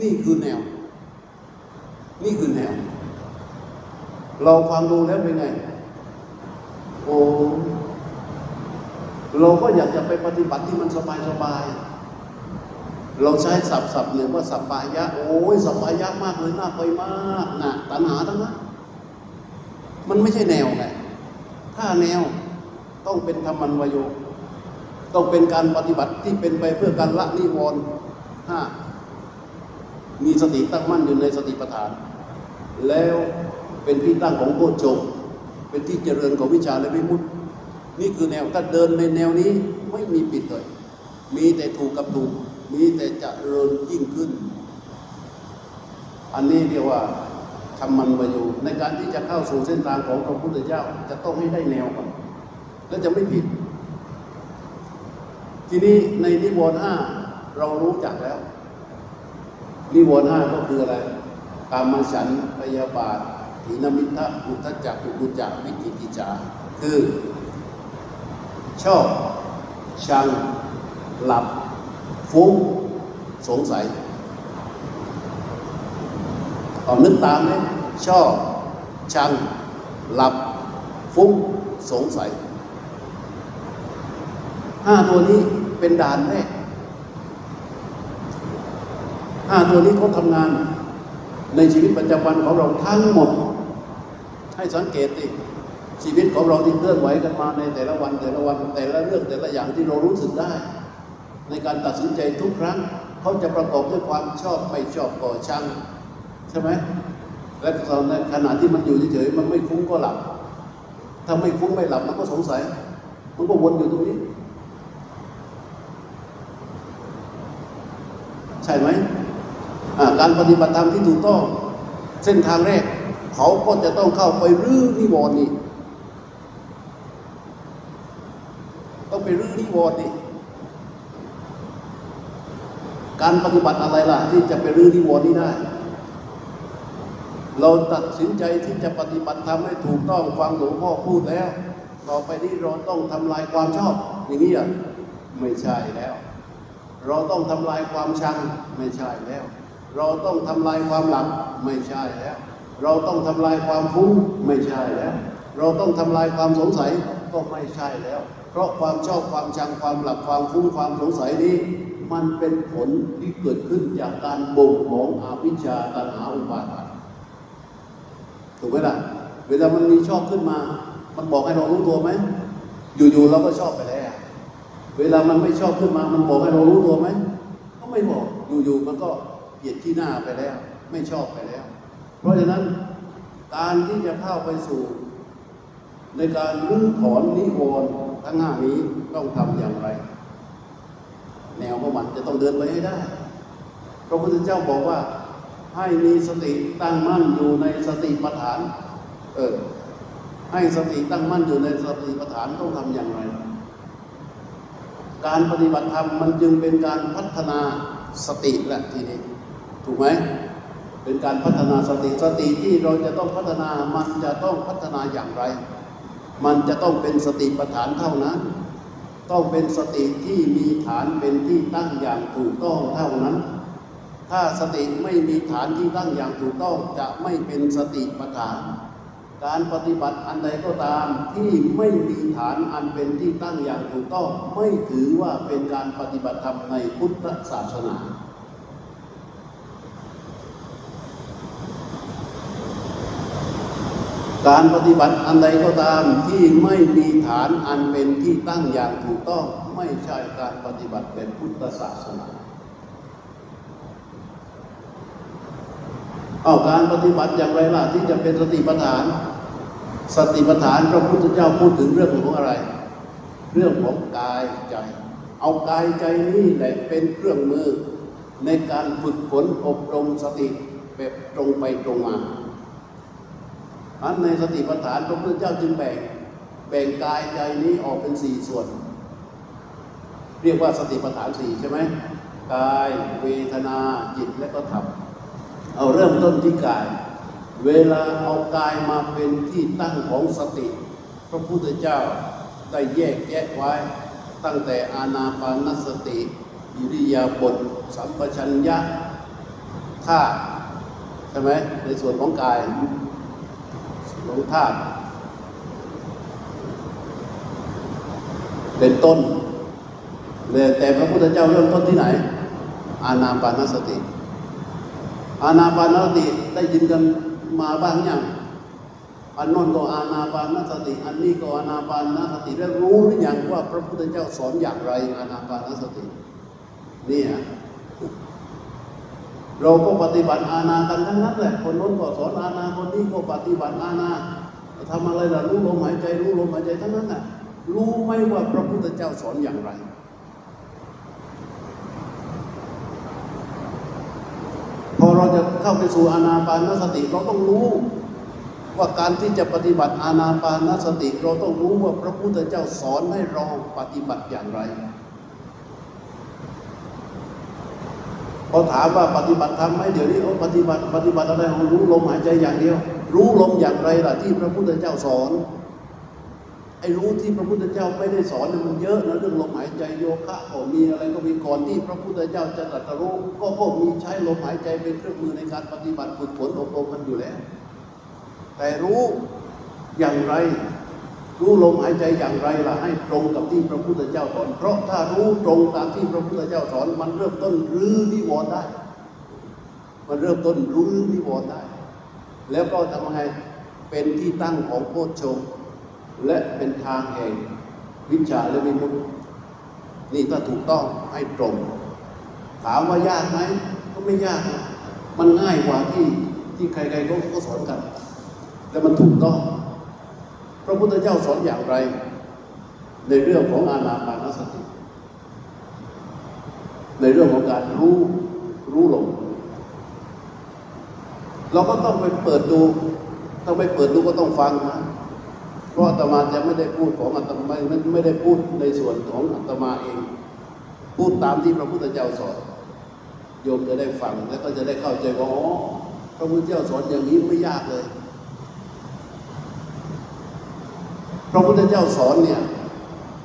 นี่คือแนว นี่คือแนว เราฟังดูแล้วเป็นไง โอ้ เราก็อยากจะไปปฏิบัติที่มันสบายสบายๆเราใช้ศัพท์ศัพท์เนี่ยว่าสัปปายะ โอ้ยสัปปายะมากเลยน่าไปมากนะตัณหาทั้งนั้น มันไม่ใช่แนวไง ถ้าแนวต้องเป็นธรรมันวโย ต้องเป็นการปฏิบัติที่เป็นไปเพื่อการละนิวรณ์ห้ามีสติตั้งมั่นอยู่ในสติปัฏฐาน แล้ว เป็นที่ตั้งของโพชฌงเป็นที่เจริญของวิชาและวิมุตติ นี่คือแนวถ้าเดินในแนวนี้ไม่มีปิดเลย มีแต่ถูกกับถูก มีแต่เจริญยิ่งขึ้น อันนี้เรียกว่าทำมันประโยชน์ในการที่จะเข้าสู่เส้นทางของพระพุทธเจ้าจะต้องให้ได้แนวก่อนและจะไม่ผิด ทีนี้ในนิวรณ์ห้าเรารู้จักแล้ว นิวรณ์ห้าก็คืออะไร กามฉันท์พยาบาท ถีนมิทะอุทธัจจะอุกุจจะวิกิกิจา คือ ชอบ ชัง หลับ ฟุ้ง สงสัยเอานึกตามเลยชอบ ชัง หลับ ฟุ้ง สงสัยห้าตัวนี้เป็นด่านแรกห้าตัวนี้เขาทำงานในชีวิตประจำวันของเราทั้งหมด ให้สังเกตดิชีวิตของเราที่เคลื่อนไหวกันมาในแต่ละวันแต่ละวันแต่ละเรื่องแต่ละอย่างที่เรารู้สึกได้ ในการตัดสินใจทุกครั้งเขาจะประกอบด้วยความชอบไม่ชอบก่อชังใช่ไหมและตอนนั้นขณะที่มันอยู่เฉยๆมันไม่ฟุ้งก็หลับ ถ้าไม่ฟุ้งไม่หลับมันก็สงสัย มันก็วนอยู่ตรงนี้ ใช่ไหมการปฏิบัติธรรมที่ถูกต้องเส้นทางแรก เขาก็จะต้องเข้าไปรื้อนิวรณ์นี่ต้องไปรื้อนิวรณ์นี่การปฏิบัติอะไรล่ะ ที่จะไปรื้อนิวรณ์นี้ได้ เราตัดสินใจที่จะปฏิบัติธรรมให้ถูกต้องฟังหลวงพ่อพูดแล้ว ต่อไปนี้เราต้องทำลายความชอบ อย่างนี้อะไม่ใช่แล้ว เราต้องทำลายความชังไม่ใช่แล้ว เราต้องทำลายความหลับไม่ใช่แล้ว เราต้องทำลายความฟุ้งไม่ใช่แล้ว เราต้องทำลายความสงสัยก็ไม่ใช่แล้ว เพราะความชอบความชังความหลับความฟุ้งความสงสัยนี้ มันเป็นผลที่เกิดขึ้นจากการบ่งของอวิชชาตัณหาอุปาทานถูกไหมล่ะเวลามันมีชอบขึ้นมา มันบอกให้เรารู้ตัวไหมอยู่ๆเราก็ชอบไปแล้ว เวลามันไม่ชอบขึ้นมา มันบอกให้เรารู้ตัวไหมก็ไม่บอกอยู่ๆมันก็เปลี่ยนที่หน้าไปแล้ว ไม่ชอบไปแล้ว เพราะฉะนั้นการที่จะเข้าไปสู่ ในการรื้อถอนนิวรณ์ทั้งห้านี้ต้องทำอย่างไร แนวของมันจะต้องเดินไปให้ได้พระพุทธเจ้าบอกว่าให้มีสติตั้งมั่นอยู่ในสติปัฏฐาน เออ ให้สติตั้งมั่นอยู่ในสติปัฏฐานต้องทำอย่างไร การปฏิบัติธรรมมันจึงเป็นการพัฒนาสติแหละทีนี้ ถูกไหม เป็นการพัฒนาสติสติที่เราจะต้องพัฒนามันจะต้องพัฒนาอย่างไร มันจะต้องเป็นสติปัฏฐานเท่านั้น ต้องเป็นสติที่มีฐานเป็นที่ตั้งอย่างถูกต้องเท่านั้น ถ้าสติไม่มีฐานที่ตั้งอย่างถูกต้องจะไม่เป็นสติปัฏฐาน การปฏิบัติอันใดก็ตามที่ไม่มีฐานอันเป็นที่ตั้งอย่างถูกต้อง ไม่ถือว่าเป็นการปฏิบัติธรรมในพุทธศาสนา การปฏิบัติอันใดก็ตามที่ไม่มีฐานอันเป็นที่ตั้งอย่างถูกต้องไม่ใช่การปฏิบัติเป็นพุทธศาสนาเอาการปฏิบัติอย่างไรล่ะที่จะเป็นสติปัฏฐาน สติปัฏฐานพระพุทธเจ้าพูดถึงเรื่องของอะไร เรื่องของกายใจ เอากายใจนี่แหละเป็นเครื่องมือในการฝึกฝนอบรมสติแบบตรงไปตรงมา อันในสติปัฏฐานพระพุทธเจ้าจึงแบ่งแบ่งกายใจนี้ออกเป็นสี่ส่วน เรียกว่าสติปัฏฐานสี่ใช่ไหมกายเวทนาจิตและก็ธรรมเอาเริ่มต้นที่กาย เวลาเอากายมาเป็นที่ตั้งของสติ พระพุทธเจ้าได้แยกแยะไว้ ตั้งแต่อานาปานสติอิริยาบถสัมปชัญญะท่าตุใช่ไหมในส่วนของกาย ส่วนของธาตุเป็นต้นเลยแต่พระพุทธเจ้าเริ่มต้นที่ไหน อานาปานสติ อานาปานสติได้ยินกันมาบ้างยังอันนนก็อานาปานสติ อันนี้ก็อานาปานสติแล้วรู้หรือยังว่าพระพุทธเจ้าสอนอย่างไรอานาปานสติ เนี่ย เราก็ปฏิบัติอาณากันทั้งนั้นแหละ คนโน้นก็สอนอาณาคนนี้ก็ปฏิบัติอาณาทำอะไรล่ะรู้ลมหายใจรู้ลมหายใจทั้งนั้นน่ะรู้ไหมว่าพระพุทธเจ้าสอนอย่างไร พอเราจะเข้าไปสู่อานาปานสติเราต้องรู้ ว่าการที่จะปฏิบัติอานาปานสติ เราต้องรู้ว่าพระพุทธเจ้าสอนให้เราปฏิบัติอย่างไร พอถามว่าปฏิบัติธรรมไหมเดี๋ยวนี้ปฏิบัติปฏิบัติอะไรของรู้ลมหายใจอย่างเดียว รู้ลมอย่างไรล่ะที่พระพุทธเจ้าสอนไอ้รู้ที่พระพุทธเจ้าไม่ได้สอนมันเยอะนะเรื่องลมหายใจโยคะก็มีอะไรก็มีก่อนที่พระพุทธเจ้าจะตรัสรู้ก็ก็มีใช้ลมหายใจเป็นเครื่องมือในการปฏิบัติฝึกฝนอบรมมันอยู่แล้ว แต่รู้อย่างไร รู้ลมหายใจอย่างไรล่ะให้ตรงกับที่พระพุทธเจ้าสอน เพราะถ้ารู้ตรงตามที่พระพุทธเจ้าสอน มันเริ่มต้นรื้อนิวรณ์ได้ มันเริ่มต้นรื้อนิวรณ์ได้ แล้วก็ทำยังไงเป็นที่ตั้งของโพชฌงและเป็นทางแห่งวิชาและวิมุตตินี่ถ้าถูกต้องให้ตรง ถามว่ายากไหมก็ไม่ยาก มันง่ายกว่าที่ที่ใครๆก็สอนกัน แต่มันถูกต้อง ระพุทธเจ้าสอนอย่างไร ในเรื่องของอานาปานสติ ในเรื่องของการรู้รู้ลมเราก็ต้องไปเปิดดูต้องไปเปิดดูก็ต้องฟังนะเพราะอาตมาจะไม่ได้พูดของอาตมาไม่ไม่ได้พูดในส่วนของอาตมาเอง พูดตามที่พระพุทธเจ้าสอนโยมจะได้ฟังแล้วก็จะได้เข้าใจว่าอ๋อพระพุทธเจ้าสอนอย่างนี้ไม่ยากเลย พระพุทธเจ้าสอนเนี่ย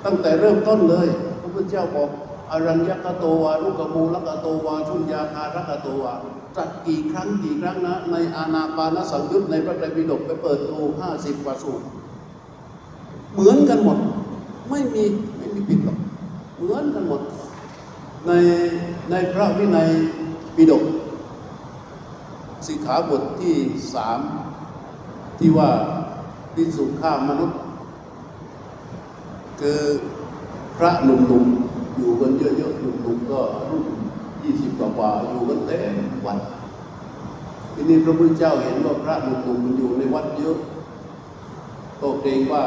ตั้งแต่เริ่มต้นเลย พระพุทธเจ้าบอกอรัญญกโตวาลุกมูลกโตวาชุนยาคารกโตวาตรัสกี่ครั้งกี่ครั้งนะ ในอานาปานสังยุตในพระไตรปิฎกไปเปิดดูห้าสิบกว่าสูตร เหมือนกันหมด ไม่มีไม่มีผิดหรอกเหมือนกันหมด ในในพระวินัยปิฎกสิกขาบทที่สามที่ว่าพิสุฆ่ามนุษย์ คือพระหนุ่มๆอยู่กันเยอะๆหนุ่มๆก็รุ่นยี่สิบกว่าอยู่กันเต็มวันทีนี้พระพุทธเจ้าเห็นว่าพระหนุ่มๆมันอยู่ในวัดเยอะก็เกรงว่า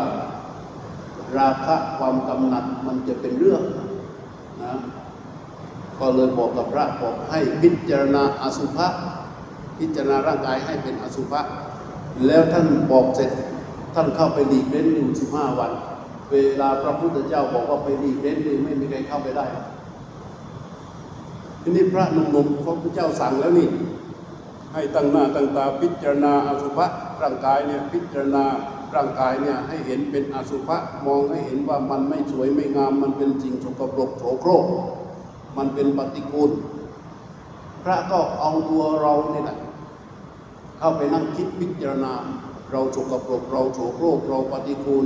ราคะความกำหนัดมันจะเป็นเรื่องนะก็เลยบอกกับพระบอกให้พิจารณาอสุภะพิจารณาร่างกายให้เป็นอสุภะแล้วท่านบอกเสร็จท่านเข้าไปหลีกเล่นอยู่สิบห้าวัน เวลาพระพุทธเจ้าบอกว่าไปหลีเล่นนี่ไม่มีใครเข้าไปได้ ทีนี้พระหนุ่มๆพระพุทธเจ้าสั่งแล้วนี่ ให้ตั้งหน้าตั้งตาพิจารณาอสุภะร่างกายเนี่ยพิจารณาร่างกายเนี่ยให้เห็นเป็นอสุภะมองให้เห็นว่ามันไม่สวยไม่งาม มันเป็นสิ่งสกปรกโสโครก มันเป็นปฏิกูล พระก็เอาตัวเราเนี่ยแหละเข้าไปนั่งคิดพิจารณา เราสกปรกเราโสโครกเราปฏิกูล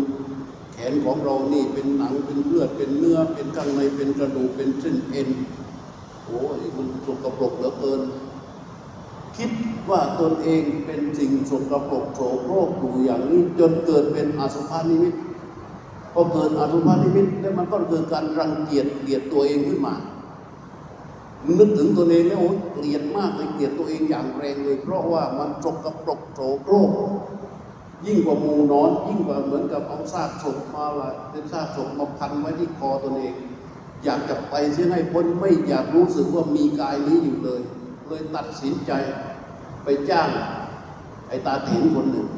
ขนของเรานี่เป็นหนังเป็นเลือดเป็นเนื้อเป็นข้างในเป็นกระดูกเป็นเส้นเอ็นโอ้ยมันสกปรกเหลือเกิน คิดว่าตนเองเป็นสิ่งสกปรกโสโครกอยู่อย่างนี้จนเกิดเป็นอสุภานิมิตพอเกิดอสุภานิมิตแล้วมันก็เกิดการรังเกียจเกลียดตัวเองขึ้นมานึกถึงตัวเองแล้วโอ้ยเกลียดมากเลยเกลียดตัวเองอย่างแรงเลย เพราะว่ามันสกปรกโสโครก ยิ่งกว่ามูนอน ยิ่งกว่าเหมือนกับเอาซากศพมาว่าเป็นซากศพมาพันไว้ที่คอตัวเอง อยากจะไปเสียให้พ้นไม่อยากรู้สึกว่ามีกายนี้อยู่เลย เลยตัดสินใจไปจ้างไอ้ตาถีนคนหนึ่ง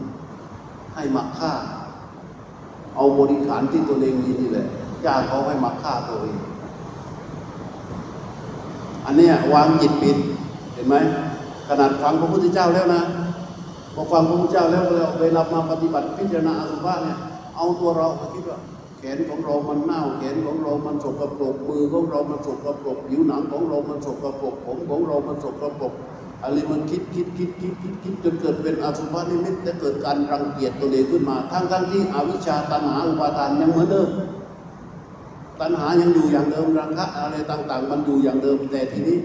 ให้มาฆ่า เอาบริขารที่ตัวเองมีนี่แหละจ้างเขาให้มาฆ่าตัวเอง อันนี้วางจิตปิดเห็นไหมขนาดฟังพระพุทธเจ้าแล้วนะ พอฟังพระพุทธเจ้าแล้วเราเวลามาปฏิบัติพิจารณาอสุภะเนี่ยเอาตัวเราไปคิดว่าแขนของเรามันเน่าแขนของเรามันสกปรกมือของเรามันสกปรกผิวหนังของเรามันสกปรกผมของเรามันสกปรกอะไรมันคิดคิดคิดคิดคิดคิดจนเกิดเป็นอสุภะนิมิตและเกิดการรังเกียจตัวเองขึ้นมา ทั้งทั้งที่อวิชชาตัณหาอุปาทานยังเหมือนเดิมตัณหายังอยู่อย่างเดิมราคะอะไรต่าง ๆ มันอยู่อย่างเดิมแต่ทีนี้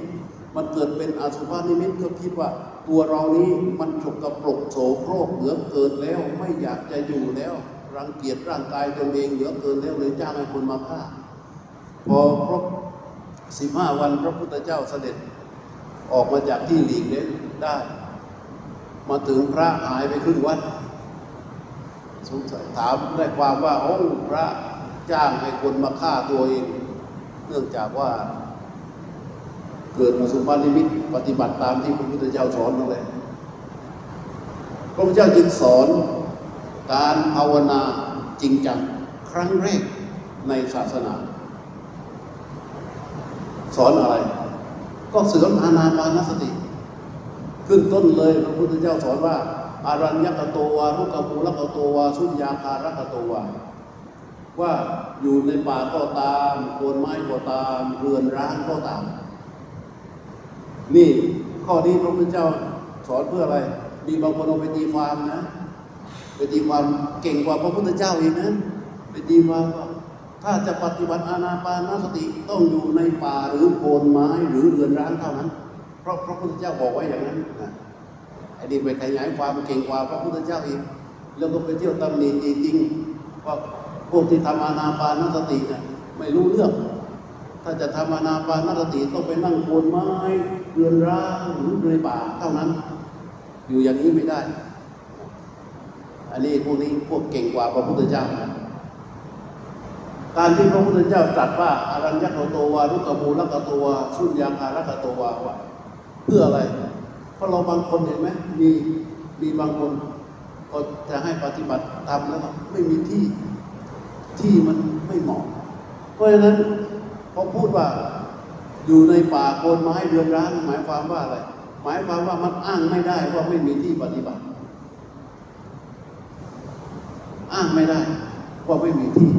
มันเกิดเป็นอสุภานิมิตก็คิดว่า ตัวเรานี้มันฉกกระปรกโสโครกเหลือเกินแล้ว ไม่อยากจะอยู่แล้ว รังเกียจร่างกายตนเองเหลือเกินแล้วเลยจ้างให้คนมาฆ่า พอครบสิบห้าวันพระพุทธเจ้าเสด็จออกมาจากที่หลีกเล่นได้ มาถึงพระหายไปครึ่งวัดสงสัยถามได้ความว่าโอ้พระจ้างให้คนมาฆ่าตัวเอง เนื่องจากว่า เกิดมาสุภาพนิมิตปฏิบัติตามที่พระพุทธเจ้าสอนนั่นแหละพระพุทธเจ้าจึงสอนการภาวนาจริงจังครั้งแรกในศาสนา สอนอะไร ก็เสริมอานาปานสติ ขึ้นต้นเลยพระพุทธเจ้าสอนว่า อารัญญกโตวารุกขมูลกโตวาสุญญาคารกโตวาว่าอยู่ในป่าก็ตามโคนไม้ก็ตาม เรือนร้างก็ตาม นี่ข้อนี้พระพุทธเจ้าสอนเพื่ออะไร มีบางคนเอาไปตีความนะไปตีความเก่งกว่าพระพุทธเจ้าอีกนะไปตีความว่าถ้าจะปฏิบัติอานาปานสติต้องอยู่ในป่าหรือโคนไม้หรือเรือนร้างเท่านั้น เพราะพระพุทธเจ้าบอกไว้อย่างนั้นนะไอ้นี่ไปขยายความเก่งกว่าพระพุทธเจ้าอีกแล้วก็ไปเที่ยวตำหนิจริงๆว่าพวกที่ทำอานาปานสติเนี่ยไม่รู้เรื่อง ถ้าจะทำอนาปานสติต้องไปนั่งโคนไม้เรือนร้างหรือในป่าเท่านั้น อยู่อย่างนี้ไม่ได้ อันนี้พวกนี้พวกเก่งกว่าพระพุทธเจ้านะการที่พระพุทธเจ้าตรัสว่าอารัญญกโตวารุกขมูลกโตวาสุญญาคารกโตวาว่าเพื่ออะไร เพราะเราบางคนเห็นไหมมีมีบางคนก็จะให้ปฏิบัติทำแล้วไม่มีที่ที่มันไม่เหมาะ เพราะฉะนั้น พอพูดว่าอยู่ในป่าโคนไม้เรือนร้างหมายความว่าอะไร หมายความว่ามันอ้างไม่ได้ว่าไม่มีที่ปฏิบัติ อ้างไม่ได้ว่าไม่มีที่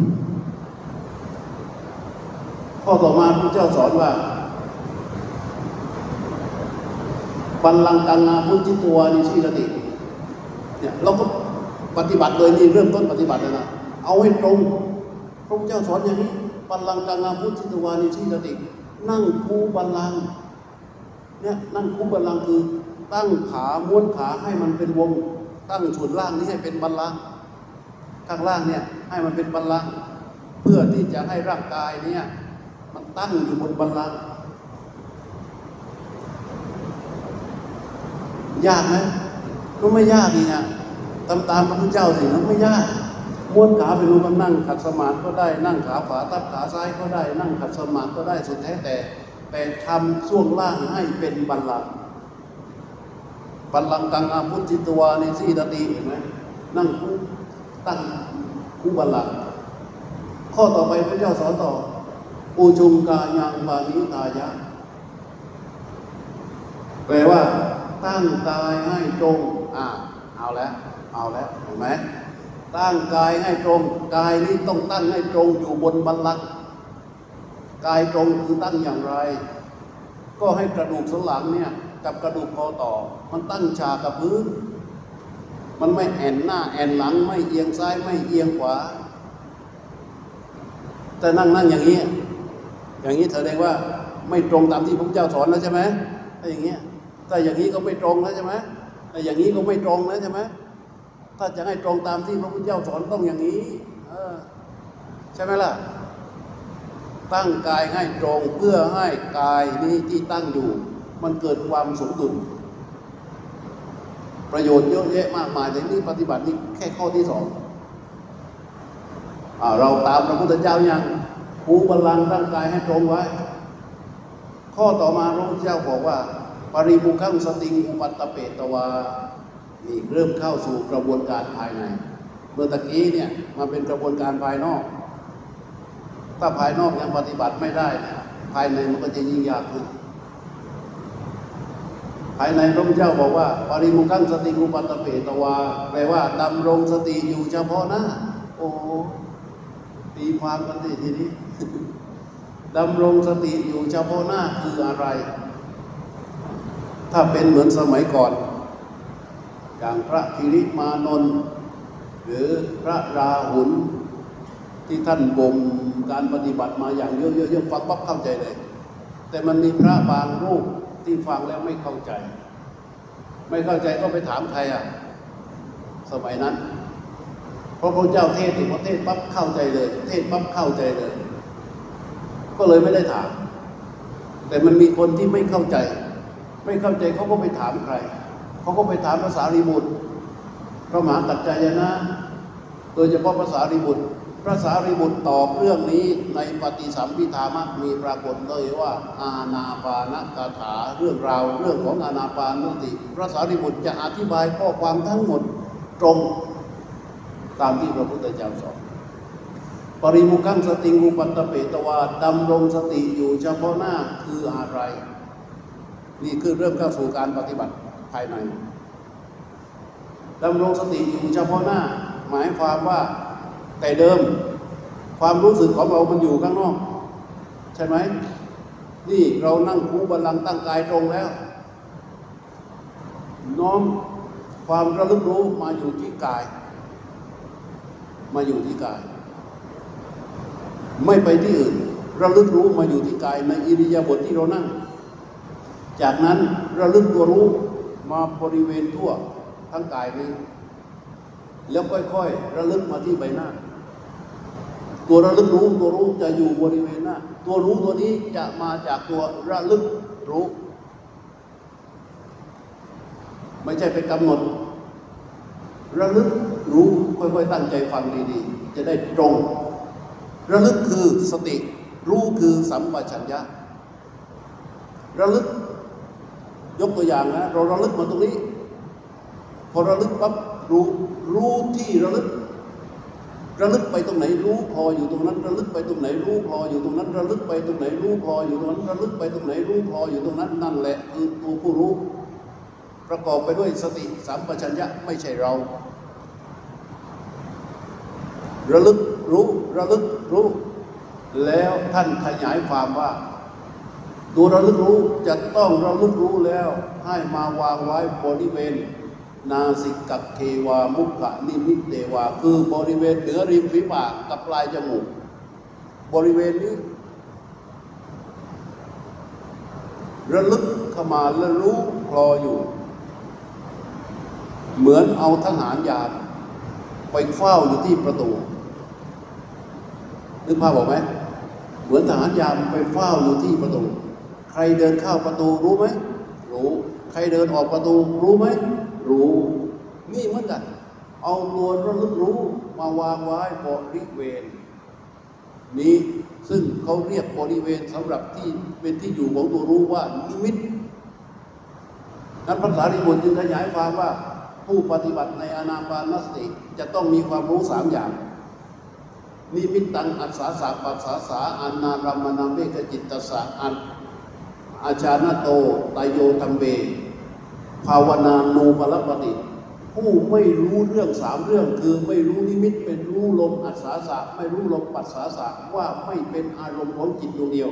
ข้อต่อมาพระเจ้าสอนว่าบัลลังกังนาพุทธิตัวนิชีรติเนี่ยเราก็ปฏิบัติเลยนี่เริ่มต้นปฏิบัติเลยนะเอาให้ตรงพระเจ้าสอนอย่างนี้ บัลลังกังนาพุทธิตัวนิชีรติ นั่งคูบัลลังเนี่ยนั่งคูบัลลังคือ ตั้งขาม้วนขาให้มันเป็นวง ตั้งส่วนล่างนี้ให้เป็นบัลลังข้างล่างเนี่ยให้มันเป็นบัลลังเพื่อที่จะให้ร่างกายเนี่ยมันตั้งอยู่บนบัลลังยากไหมก็ไม่ยากอีกอะตามตามพระพุทธเจ้าสิมันไม่ยาก ม้วนขาไปรู้มันนั่งขัดสมาธิก็ได้นั่งขาขวาทับขาซ้ายก็ได้นั่งขัดสมาธิก็ได้สุดแท้แต่ แต่ทำช่วงล่างให้เป็นบัลลังก์บัลลังกังอาพุทธิตวาในสี่นาทีเห็นไหมนั่งคู่ตั้งคู่บัลลังก์ข้อต่อไปพระเจ้าสอนต่ออุจุงกายังปานิตายะ แปลว่า ตั้งกายให้ตรงอ่าเอาแล้ว เอาแล้วเห็นไหม ตั้งกายให้ตรง กายนี้ต้องตั้งให้ตรงอยู่บนบัลลังก์กายตรงคือตั้งอย่างไร ก็ให้กระดูกสันหลังเนี่ยกับกระดูกคอต่อ มันตั้งฉากกับพื้น มันไม่แอนหน้าแอนหลังไม่เอียงซ้ายไม่เอียงขวา แต่นั่งนั่งอย่างนี้ อย่างนี้แสดงว่าไม่ตรงตามที่พระเจ้าสอนแล้วใช่ไหมถ้าอย่างเงี้ยถ้าอย่างนี้ก็ไม่ตรงแล้วใช่ไหมแต่อย่างนี้ก็ไม่ตรงแล้วใช่ไหม ถ้าจะให้ตรงตามที่พระพุทธเจ้าสอนต้องอย่างนี้ใช่ไหมล่ะ ตั้งกายให้ตรงเพื่อให้กายนี้ที่ตั้งอยู่ มันเกิดความสมดุลประโยชน์เยอะแยะมากมายแต่นี่ปฏิบัตินี่แค่ข้อที่สองอเราตามพระพุทธเจ้ายังภูบัลลังตั้งกายให้ตรงไว้ ข้อต่อมาพระพุทธเจ้าบอกว่า ปริมุขังสติงอุปัตตเปตวา นี่เริ่มเข้าสู่กระบวนการภายใน เมื่อตะกี้เนี่ยมาเป็นกระบวนการภายนอก ถ้าภายนอกยังปฏิบัติไม่ได้เนี่ยภายในมันก็จะยิ่งยากขึ้นภายในพระพุทธเจ้าบอกว่า ปริมุขังสติงอุปัตตเปตวาแปลว่าดำรงสติอยู่เฉพาะหน้า โอ้โหตีความกันดิทีนี้ดำรงสติอยู่เฉพาะหน้าคืออะไร ถ้าเป็นเหมือนสมัยก่อน อย่างพระคิริมานนท์หรือพระราหุลที่ท่านบ่มการปฏิบัติมาอย่างเยอะๆๆฟังปั๊บเข้าใจเลย แต่มันมีพระบางรูปที่ฟังแล้วไม่เข้าใจ ไม่เข้าใจก็ไปถามใครอะ สมัยนั้นพระพระเจ้าเทศน์พอเทศปั๊บเข้าใจเลย เทศปั๊บเข้าใจเลย ก็เลยไม่ได้ถาม แต่มันมีคนที่ไม่เข้าใจ ไม่เข้าใจเขาก็ไปถามใคร เขาก็ไปถามภาษารีบุตรพระมหากัจจายนะ โดยเฉพาะภาษารีบุตรพระสารีบุตรตอบเรื่องนี้ในปฏิสัมพิธามักมีปรากฏเลยว่า อาณาปานกถาเรื่องราวเรื่องของอาณาปานสติพระสารีบุตรจะอธิบายข้อความทั้งหมดตรงตามที่พระพุทธเจ้าสอนปริมุขังสติงอุปัตตเปตวาดำรงสติอยู่เฉพาะหน้าคืออะไร นี่คือเริ่มเข้าสู่การปฏิบัติ ภายในดำรงสติอยู่เฉพาะหน้า หมายความว่าแต่เดิม ความรู้สึกของเรามันอยู่ข้างนอก ใช่ไหม นี่เรานั่งคูบัลลังก์ตั้งกายตรงแล้ว น้อมความระลึกรู้มาอยู่ที่กาย มาอยู่ที่กาย ไม่ไปที่อื่น ระลึกรู้มาอยู่ที่กายในอิริยาบถที่เรานั่ง จากนั้นระลึกตัวรู้ มาบริเวณทั่วทั้งกายนี้แล้วค่อยๆ ระลึกมาที่ใบหน้า ตัวระลึกรู้ตัวรู้จะอยู่บริเวณหน้า ตัวรู้ตัวนี้จะมาจากตัวระลึกรู้ ไม่ใช่ไปกำหนด ระลึกรู้ค่อยๆ ตั้งใจฟังดีๆ จะได้ตรง ระลึกคือสติ รู้คือสัมปชัญญะ ระลึก ยกตัวอย่างนะเราระลึกมาตรงนี้ พอระลึกปั๊บรู้รู้ที่ระลึก ระลึกไปตรงไหน รู้พออยู่ตรงนั้น ระลึกไปตรงไหน รู้พออยู่ตรงนั้น ระลึกไปตรงไหน รู้พออยู่ตรงนั้น ระลึกไปตรงไหน รู้พออยู่ตรงนั้นนั่นแหละคือตัวผู้รู้ ประกอบไปด้วยสติสัมปชัญญะไม่ใช่เรา ระลึกรู้ระลึกรู้ แล้วท่านขยายความว่า ตัวระลึกรู้จะต้องระลึกรู้แล้ว ให้มาวางไว้บริเวณ นาสิกกับเทวามุขะนิมิตเตวา คือบริเวณเหนือริมฝีปากกับปลายจมูก บริเวณนี้ ระลึกเข้ามาและรู้คลออยู่ เหมือนเอาทหารยาไปเฝ้าอยู่ที่ประตูนึกภาพบอกไหมเหมือนทหารยามไปเฝ้าอยู่ที่ประตู รเดินเข้าประตูรู้ไหมรู้ ใครเดินออกประตูรู้ไหมรู้ นี่เหมือนกัน เอาตัวระลึกรู้มาวางไว้บริเวณ นี้ซึ่งเขาเรียกบริเวณสำหรับที่เป็นที่อยู่ของตัวรู้ว่านิมิตนั้นภาษาริบุตรจึงขยายความว่า ผู้ปฏิบัติในอนาปานสติจะต้องมีความรู้สามอย่างนิมิตตังอัสสาสะปัสสาสาอันนารามนาเมกจิตตสะอัน อาชาณโตตายโยธรรมเบ ภาวนานูปรปติ ผู้ไม่รู้เรื่องสามเรื่อง คือไม่รู้นิมิตเป็นรู้ลมอัศสาสะไม่รู้ลมปัสสาสะว่าไม่เป็นอารมณ์ของจิตดวงเดียว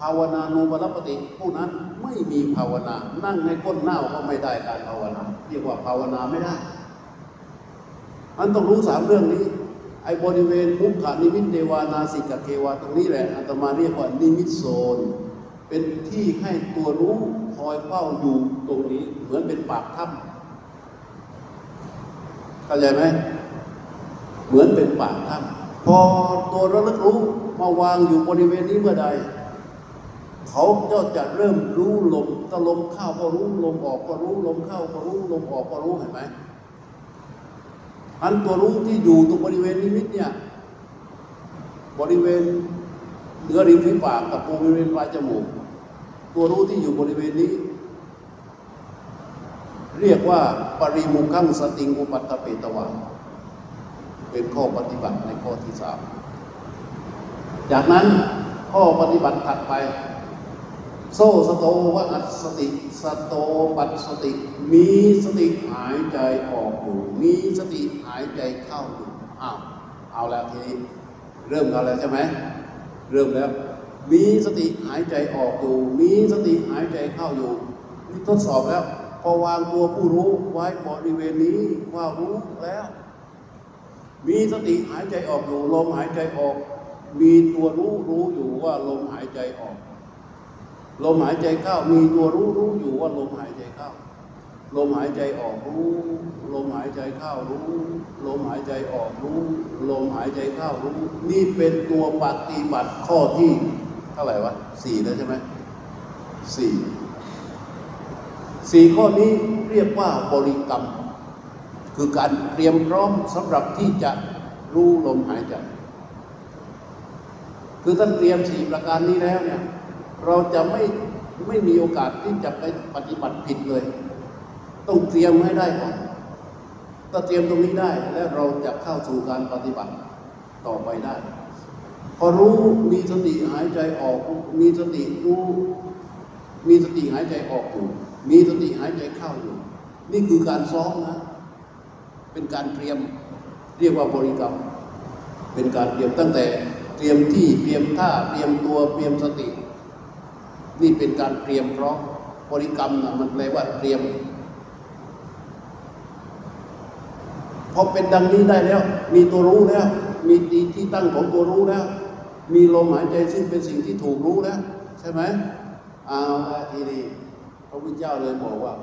ภาวนานูปรปติ ผู้นั้นไม่มีภาวนา นั่งในก้นหน้าก็ไม่ได้การภาวนา เรียกว่าภาวนาไม่ได้มันต้องรู้สามเรื่องนี้ไอ้บริเวณมุขะนิมิตเทวานาสิกะเทวาตรงนี้แหละอาตมาเรียกว่านิมิตโซน เป็นที่ให้ตัวรู้คอยเฝ้าอยู่ตรงนี้ เหมือนเป็นปากถ้ำเข้าใจไหมเหมือนเป็นปากถ้ำพอตัวระลึกรู้มาวางอยู่บริเวณนี้เมื่อใด เขาก็จะเริ่มรู้ลมถ้าลมเข้าก็รู้ลมออกก็รู้ลมเข้าก็รู้ลมออกก็รู้เห็นไหมอันตัวรู้ที่อยู่ตรงบริเวณนิมิตเนี่ย บริเวณเหนือริมฝีปากกับบริเวณปลายจมูก ตัวรู้ที่อยู่บริเวณนี้ เรียกว่าปริมุขังสติงอุปัตตเปตวาเป็นข้อปฏิบัติในข้อที่สามจากนั้นข้อปฏิบัติถัดไป โซสโตวะอัสสติสโตปัสสติ มีสติหายใจออกอยู่ มีสติหายใจเข้าอยู่อ้าวเอาแล้วทีนี้เริ่มกันแล้วใช่ไหมเริ่มแล้ว มีสติหายใจออกอยู่ มีสติหายใจเข้าอยู่นี่ทดสอบแล้ว พอวางตัวผู้รู้ไว้บริเวณนี้ว่ารู้แล้ว มีสติหายใจออกอยู่ลมหายใจออก มีตัวรู้รู้อยู่ว่าลมหายใจออก ลมหายใจเข้า มีตัวรู้รู้อยู่ว่าลมหายใจเข้า ลมหายใจออกรู้ ลมหายใจเข้ารู้ ลมหายใจออกรู้ ลมหายใจเข้ารู้ นี่เป็นตัวปฏิบัติข้อที่ เท่าไหร่วะสี่แล้วใช่ไหมสี่สี่ข้อนี้เรียกว่าบริกรรม คือการเตรียมพร้อมสำหรับที่จะรู้ลมหายใจ คือท่านเตรียมสี่ประการนี้แล้วเนี่ย เราจะไม่ไม่มีโอกาสที่จะไปปฏิบัติผิดเลย ต้องเตรียมให้ได้ก่อนถ้าเตรียมตรงนี้ได้ แล้วเราจะเข้าสู่การปฏิบัติต่อไปได้ พอรู้มีสติหายใจออก มีสติรู้ มีสติหายใจออกอยู่มีสติหายใจเข้าอยู่ นี่คือการซ้อมนะ เป็นการเตรียมเรียกว่าบริกรรม เป็นการเตรียมตั้งแต่เตรียมที่เตรียมท่าเตรียมตัวเตรียมสติ นี่เป็นการเตรียมเพร้อมบริกรรมนะมันแปลว่าเตรียมพอเป็นดังนี้ได้แล้ว มีตัวรู้แล้ว มีที่ตั้งของตัวรู้แล้ว มีลมหายใจซึ่งเป็นสิ่งที่ถูกรู้แล้ว ใช่ไหมเอาละทีนี้พระพุทธเจ้าเลยบอกว่า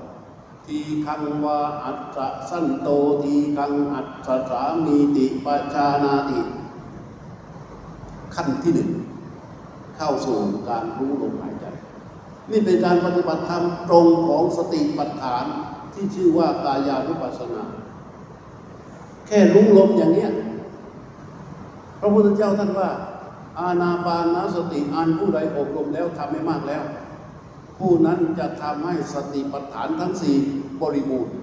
ทีคังวาอัตตะสั้นโตทีคังอัตตะสามีติปัชานาติ ขั้นที่หนึ่งเข้าสู่การรู้ลมหายใจ นี่เป็นการปฏิบัติธรรมตรงของสติปัฏฐานที่ชื่อว่ากายานุปัสสนา แค่รู้ลมอย่างเนี้ยพระพุทธเจ้าท่านว่า อาณาปานสติอันผู้ใดอบรมแล้วทำให้มากแล้ว ผู้นั้นจะทำให้สติปัฏฐานทั้งสี่บริบูรณ์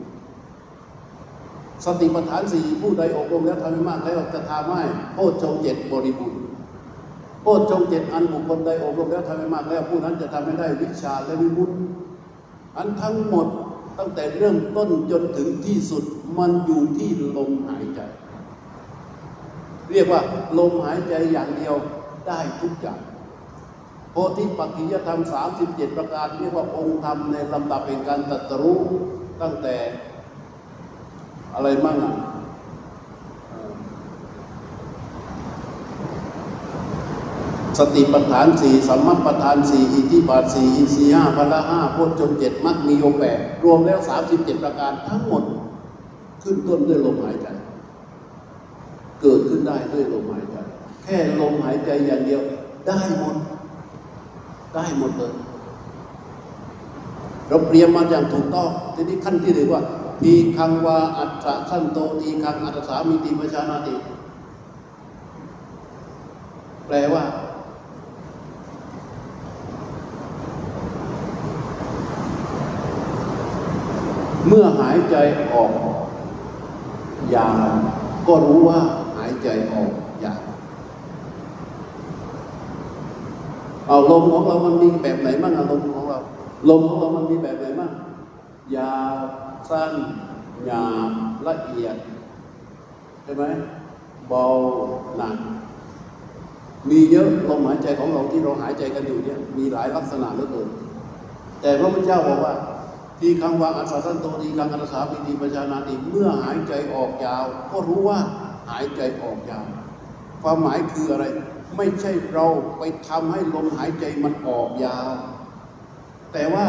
สติปัฏฐานสี่ผู้ใดอบรมแล้วทำให้มากแล้วจะทำให้โพชฌงเจ็ดบริบูรณ์โพชฌงเจ็ดอันบุคคลใดอบรมแล้วทำให้มากแล้ว ผู้นั้นจะทำให้ได้วิชาและวิมุตติอันทั้งหมดตั้งแต่เริ่มต้นจนถึงที่สุดมันอยู่ที่ลมหายใจ เรียกว่าลมหายใจอย่างเดียว ได้ทุกอย่างโพธิปักขิยธรรม 37 ประการเรียกว่าองค์ธรรมในลำดับเป็นการตรัสรู้ตั้งแต่อะไรมั่งสติปัฏฐานสี่สัมมาปัฏฐานสี่อิทธิบาทสี่อินทรีห้าพละห้าโพชฌงเจ็ดมัคมีองค์แปดรวมแล้ว37ประการทั้งหมด ขึ้นต้นด้วยลมหายใจ เกิดขึ้นได้ด้วยลมหายใจ ค่ลมหายใจอย่างเดียว ได้หมด ได้หมดเลย เราเตรียมมาอย่างถูกต้องทีนี้ขั้นที่หนึ่งว่าทีคังวาอัตถะขั้นโตทีคังอัตสามีติปชานาติ แปลว่า เมื่อหายใจออก ยาวก็รู้ว่าหายใจออกยาว เอาลมของเรามันมีแบบไหนบ้างอะลมณ์ของเรา ลมของเรามันมีแบบไหนบ้างยาวสั้นหยาบละเอียดใช่ไหมเบาหนักมีเยอะลมหายใจของเราที่เราหายใจกันอยู่เนี่ยมีหลายลักษณะเหลือเกินแต่พระพุทธเจ้าบอกว่า ทีคังวางอัศสันโตทีคังอัศสาปิติปชานาติเมื่อหายใจออกยาว ก็รู้ว่าหายใจออกยาว ความหมายคืออะไร ไม่ใช่เราไปทำให้ลมหายใจมันออกยาว แต่ว่า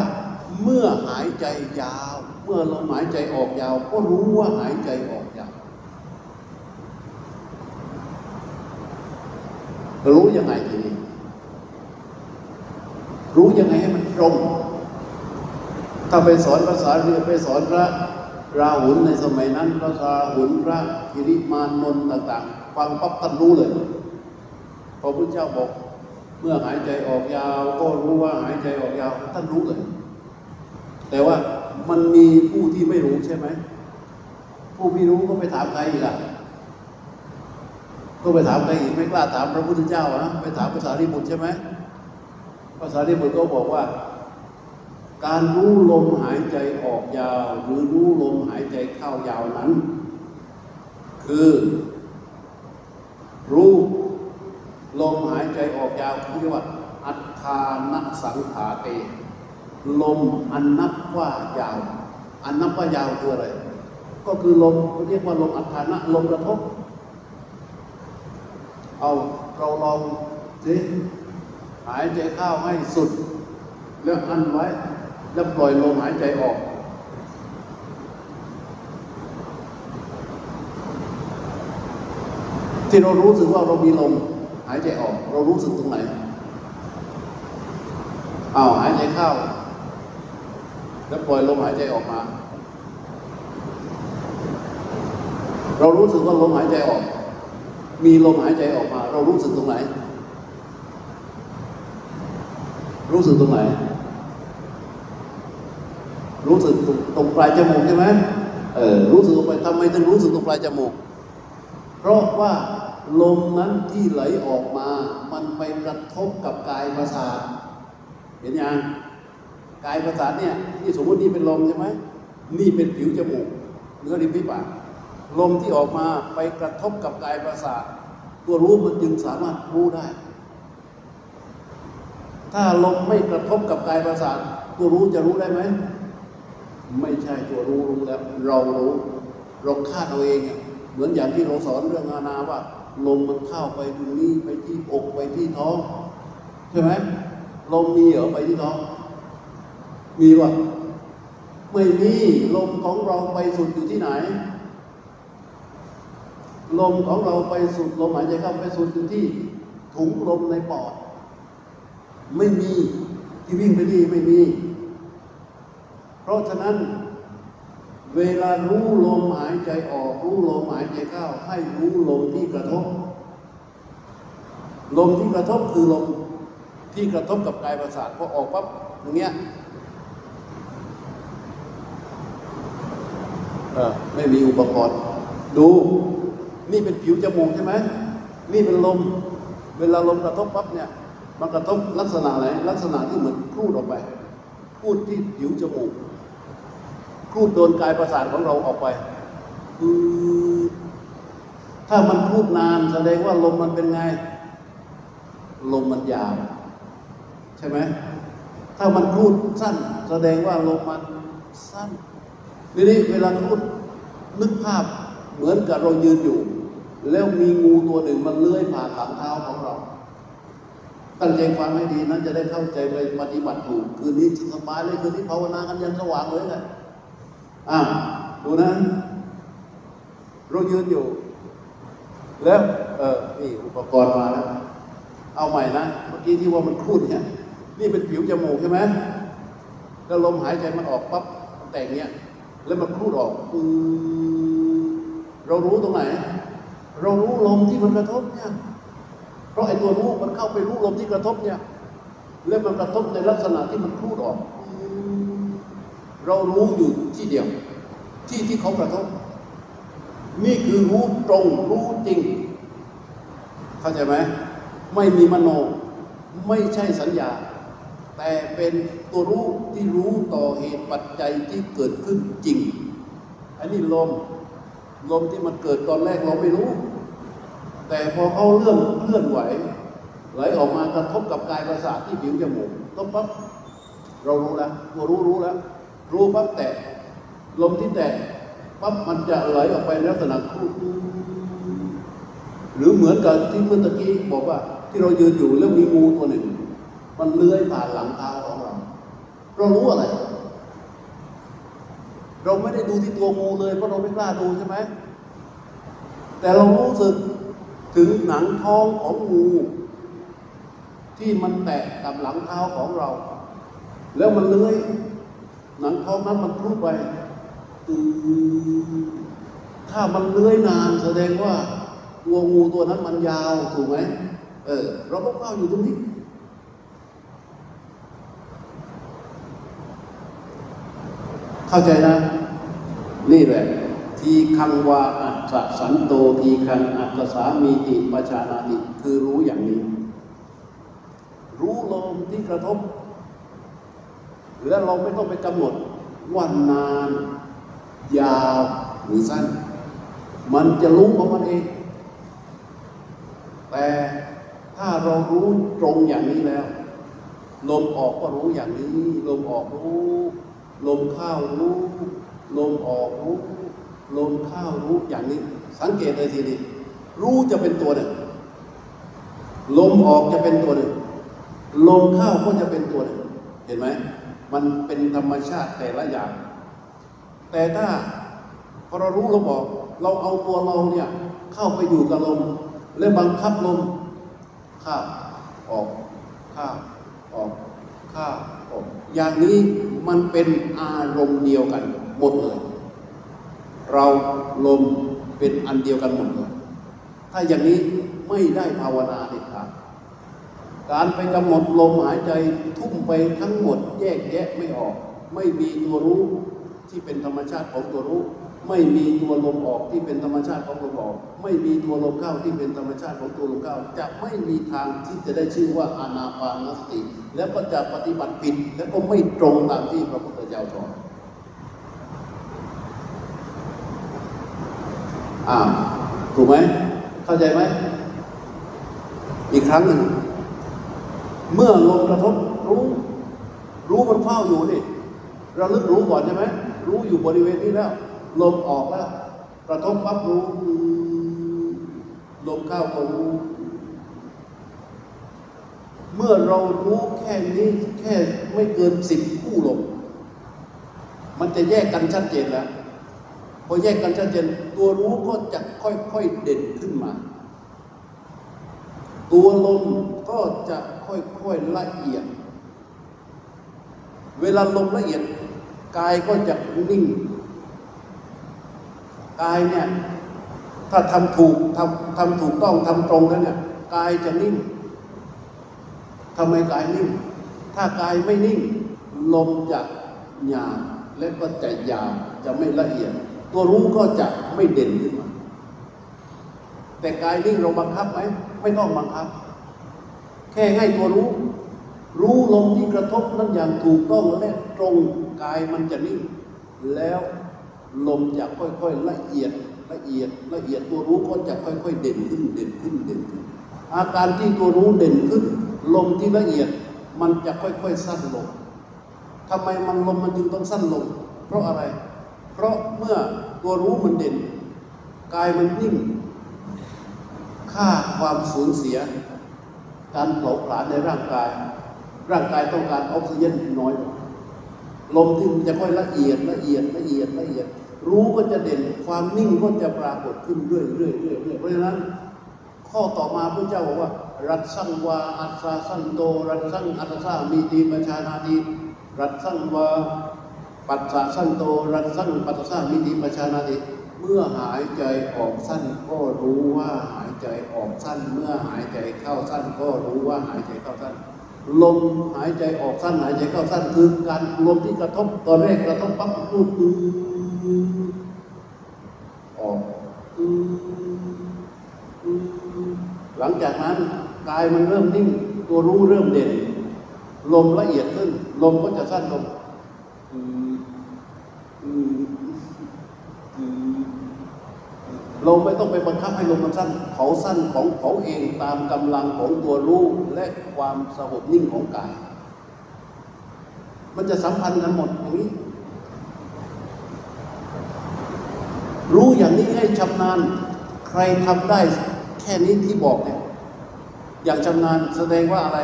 เมื่อหายใจยาว เมื่อลมหายใจออกยาว ก็รู้ว่าหายใจออกยาวรู้ยังไงทีนี้ รู้ยังไงให้มันตรง ถ้าไปสอนภาษาเรือไปสอนพระราหุลในสมัยนั้นพระราหุลพระกิริมานนนท์ต่างๆฟังปั๊บท่านรู้เลย พอพระเจ้าบอก เมื่อหายใจออกยาว ก็รู้ว่าหายใจออกยาวท่านรู้เลย แต่ว่ามันมีผู้ที่ไม่รู้ใช่ไหม ผู้ที่รู้ก็ไปถามใครอีกอะก็ไปถามใครอีกไม่กล้าถามพระพุทธเจ้าอะไปถามภาษาริบุตรใช่ไหมภาษาริบุตรก็บอกว่า การรู้ลมหายใจออกยาว หรือรู้ลมหายใจเข้ายาวนั้น คือ รู้ ลมหายใจออกยาวเรียกว่า อัฏฐานัสังขาเต ลมอันนับว่ายาว อันนับว่ายาวคืออะไร ก็คือลมเรียกว่าลมอัฏฐานะลมกระทบ เอาเราลองสิหายใจเข้าให้สุด แล้วอันไว้ แล้วปล่อยลมหายใจออกที่เรารู้สึกว่าเรามีลม หายใจออก เรารู้สึกตรงไหนอ้าวหายใจเข้า แล้วปล่อยลมหายใจออกมา เรารู้สึกว่าลมหายใจออก มีลมหายใจออกมา เรารู้สึกตรงไหน รู้สึกตรงไหน รู้สึกตรงตรงปลายจมูกใช่ไหมเออรู้สึกตรงปทำไมถึงรู้สึกตรงปลายจมูก เพราะว่า ลมนั้นที่ไหลออกมา มันไปกระทบกับกายประสาท เห็นยังกายประสาทเนี่ยนี่สมมตินี่เป็นลมใช่ไหมนี่เป็นผิวจมูกเนื้อริมฝีปากลมที่ออกมาไปกระทบกับกายประสาท ตัวรู้มันจึงสามารถรู้ได้ ถ้าลมไม่กระทบกับกายประสาท ตัวรู้จะรู้ได้ไหมไม่ใช่ตัวรู้รู้แล้ว เรารู้เราคาดเอาเองเหมือนอย่างที่เราสอนเรื่องอานาว่า ลมมันเข้าไปตรงนี้ไปที่อกไปที่ท้อง ใช่ไหมลมมีเหรอไปที่ท้อง มีวะไม่มีลมของเราไปสุดอยู่ที่ไหน ลมของเราไปสุดลมหายใจเข้าไปสุดอยู่ที่ ถุงลมในปอด ไม่มีที่วิ่งไปที่ไม่มี เพราะฉะนั้น เวลารู้ลมหายใจออกรู้ลมหายใจเข้าให้รู้ลมที่กระทบ ลมที่กระทบคือลมที่กระทบกับกายประสาทพอออกปั๊บอย่างเงี้ยเออไม่มีอุปกรณ์ ดู นี่เป็นผิวจมูกใช่ไหมนี่เป็นลม เวลาลมกระทบปั๊บเนี่ย มันกระทบลักษณะไหนลักษณะที่เหมือนครูดออกไปครูดที่ผิวจมูก รูดโดนกายประสาทของเราออกไปอือถ้ามันครูดนานแสดงว่าลมมันเป็นไง ลมมันยาว ใช่ไหม ถ้ามันครูดสั้น แสดงว่าลมมันสั้นทีนี้เวลาครูดนึกภาพเหมือนกับเรายืนอยู่ แล้วมีงูตัวหนึ่งมันเลื้อยผ่านหลังเท้าของเราตั้งใจฟังให้ดีนะจะได้เข้าใจไปปฏิบัติถูก คืนนี้สบายเลยคืนนี้ภาวนากันยันสว่างเลยแหละ อ่าดูนะ เรายืนอยู่ แล้วเออนี่อุปกรณ์มาแล้ว เอาใหม่นะ เมื่อกี้ที่ว่ามันครูดเนี่ย นี่เป็นผิวจมูกใช่ไหมแล้วลมหายใจมันออกปั๊บแต่งเนี้ย แล้วมันครูดออกปือเรารู้ตรงไหน เรารู้ลมที่มันกระทบเนี่ย เพราะไอ้ตัวรู้มันเข้าไปรู้ลมที่กระทบเนี่ย แล้วมันกระทบในลักษณะที่มันครูดออก เรารู้อยู่ที่เดียว ที่ที่เขากระทบ นี่คือรู้ตรงรู้จริง เข้าใจไหมไม่มีมโน ไม่ใช่สัญญา แต่เป็นตัวรู้ที่รู้ต่อเหตุปัจจัยที่เกิดขึ้นจริง อันนี้ลมลมที่มันเกิดตอนแรกเราไม่รู้ แต่พอเขาเลื่อนเคลื่อนไหวไหลออกมากระทบกับกายประสาทที่ผิวจมูกต้องปั๊บเรารู้แล้วตัวรู้รู้แล้ว รู้ปั๊บแตะลมที่แตะปั๊บมันจะไหลออกไปในลักษณะครูดหรือเหมือนกับที่เมื่อตะกี้บอกว่า ที่เรายืนอยู่แล้วมีงูตัวหนึ่ง มันเลื้อยผ่านหลังเท้าของเรา เรารู้อะไร เราไม่ได้ดูที่ตัวงูเลยเพราะเราไม่กล้าดูใช่ไหมแต่เรารู้สึกถึงหนังท้องของงู ที่มันแตะกับหลังเท้าของเรา แล้วมันเลื้อย หนังท้องนั้นมันคลุกไปถ้ามันเลื้อยนานแสดงว่าตัวงูตัวนั้นมันยาวถูกไหมเออ เราก็เฝ้าอยู่ตรงนี้ เข้าใจนะ นี่แหละ ทีคังวาอัจฉสันโตทีคังอัจฉสามีติปชานาติ คือรู้อย่างนี้ รู้ลมที่กระทบ แล้วเราไม่ต้องไปกำหนดว่านาน ยาวหรือสั้น มันจะรู้ของมันเอง แต่ถ้าเรารู้ตรงอย่างนี้แล้ว ลมออกก็รู้อย่างนี้ ลมออกรู้ ลมเข้ารู้ ลมออกรู้ ลมเข้ารู้อย่างนี้ สังเกตเลยทีนี้รู้จะเป็นตัวหนึ่ง ลมออกจะเป็นตัวหนึ่ง ลมเข้าก็จะเป็นตัวหนึ่ง เห็นไหม มันเป็นธรรมชาติแต่ละอย่าง แต่ถ้าพอเรารู้ลมออก เราเอาตัวเราเนี่ยเข้าไปอยู่กับลม และบังคับลมข้าออกข้าออกข้าออก อย่างนี้มันเป็นอารมณ์เดียวกันหมดเลย เราลมเป็นอันเดียวกันหมดเลย ถ้าอย่างนี้ไม่ได้ภาวนาเด็ดขาด การไปกำหนดลมหายใจทุ่มไปทั้งหมดแยกแยะไม่ออก ไม่มีตัวรู้ที่เป็นธรรมชาติของตัวรู้ ไม่มีตัวลมออกที่เป็นธรรมชาติของลมออก ไม่มีตัวลมเข้าที่เป็นธรรมชาติของตัวลมเข้า จะไม่มีทางที่จะได้ชื่อว่าอานาปานสติ แล้วก็จะปฏิบัติผิดแล้วก็ไม่ตรงตามที่พระพุทธเจ้าสอนอ่าถูกไหมเข้าใจไหมอีกครั้งหนึ่ง เมื่อลมกระทบรู้ รู้มันเฝ้าอยู่นี่ระลึกรู้ก่อนใช่ไหมรู้อยู่บริเวณนี้แล้วลมออกแล้วกระทบปั๊บรู้ลมเข้าก็รู้ เมื่อเรารู้แค่นี้แค่ไม่เกินสิบคู่ลมมันจะแยกกันชัดเจนแล้วพอแยกกันชัดเจนตัวรู้ก็จะค่อยๆเด่นขึ้นมา ตัวลมก็จะ ค่อยๆละเอียด เวลาลมละเอียดกายก็จะนิ่งกายเนี่ยถ้าทำถูกทำทำถูกต้องทำตรงแล้วเนี่ยกายจะนิ่งทำไมกายนิ่ง ถ้ากายไม่นิ่ง ลมจะหยาบและก็จะยาวจะไม่ละเอียด ตัวรู้ก็จะไม่เด่นขึ้นมา แต่กายนิ่งเราบังคับไหม ไม่ต้องบังคับ แค่ให้ตัวรู้ รู้ลมที่กระทบนั้นอย่างถูกต้องและตรงกายมันจะนิ่งแล้วลมจะค่อยๆละเอียดละเอียดละเอียดตัวรู้ก็จะค่อย ๆ เด่นขึ้นเด่นขึ้นเด่นขึ้น อาการที่ตัวรู้เด่นขึ้น ลมที่ละเอียดมันจะค่อยๆสั้นลงทำไมมันลมมันจึงต้องสั้นลง เพราะอะไร เพราะเมื่อตัวรู้มันเด่น กายมันนิ่ง ค่าความสูญเสีย การเผาผลาญในร่างกาย ร่างกายต้องการออกซิเจนน้อย ลมที่มันจะค่อยละเอียดละเอียดละเอียดละเอียด รู้ก็จะเด่นความนิ่งก็จะปรากฏขึ้นเรื่อยเรื่อยเรื่อยเรื่อยเพราะฉะนั้น ข้อต่อมาพระเจ้าบอกว่า รัตสังวาอัสสาสันโต รัตสังอัตสามีตีประชานาติรัตสังวาปัสสะสันโต รัตสังปัสสะมีตีประชานาติ เมื่อหายใจออกสั้นก็รู้ว่าหายใจออกสั้น เมื่อหายใจเข้าสั้น ก็รู้ว่าหายใจเข้าสั้น ลมหายใจออกสั้นหายใจเข้าสั้นคือการลมที่กระทบตอนแรกกระทบปั๊บพูดออกอืออือหลังจากนั้นกายมันเริ่มนิ่ง ตัวรู้เริ่มเด่น ลมละเอียดขึ้น ลมก็จะสั้นลงอืออืออือ เราไม่ต้องไปบังคับให้ลมมันสั้น เขาสั้นของเขาเองตามกำลังของตัวรู้และความสงบนิ่งของกาย มันจะสัมพันธ์กันหมดอย่างนี้ รู้อย่างนี้ให้ชำนาญ ใครทำได้แค่นี้ที่บอกเนี่ย อย่างชำนาญแสดงว่าอะไร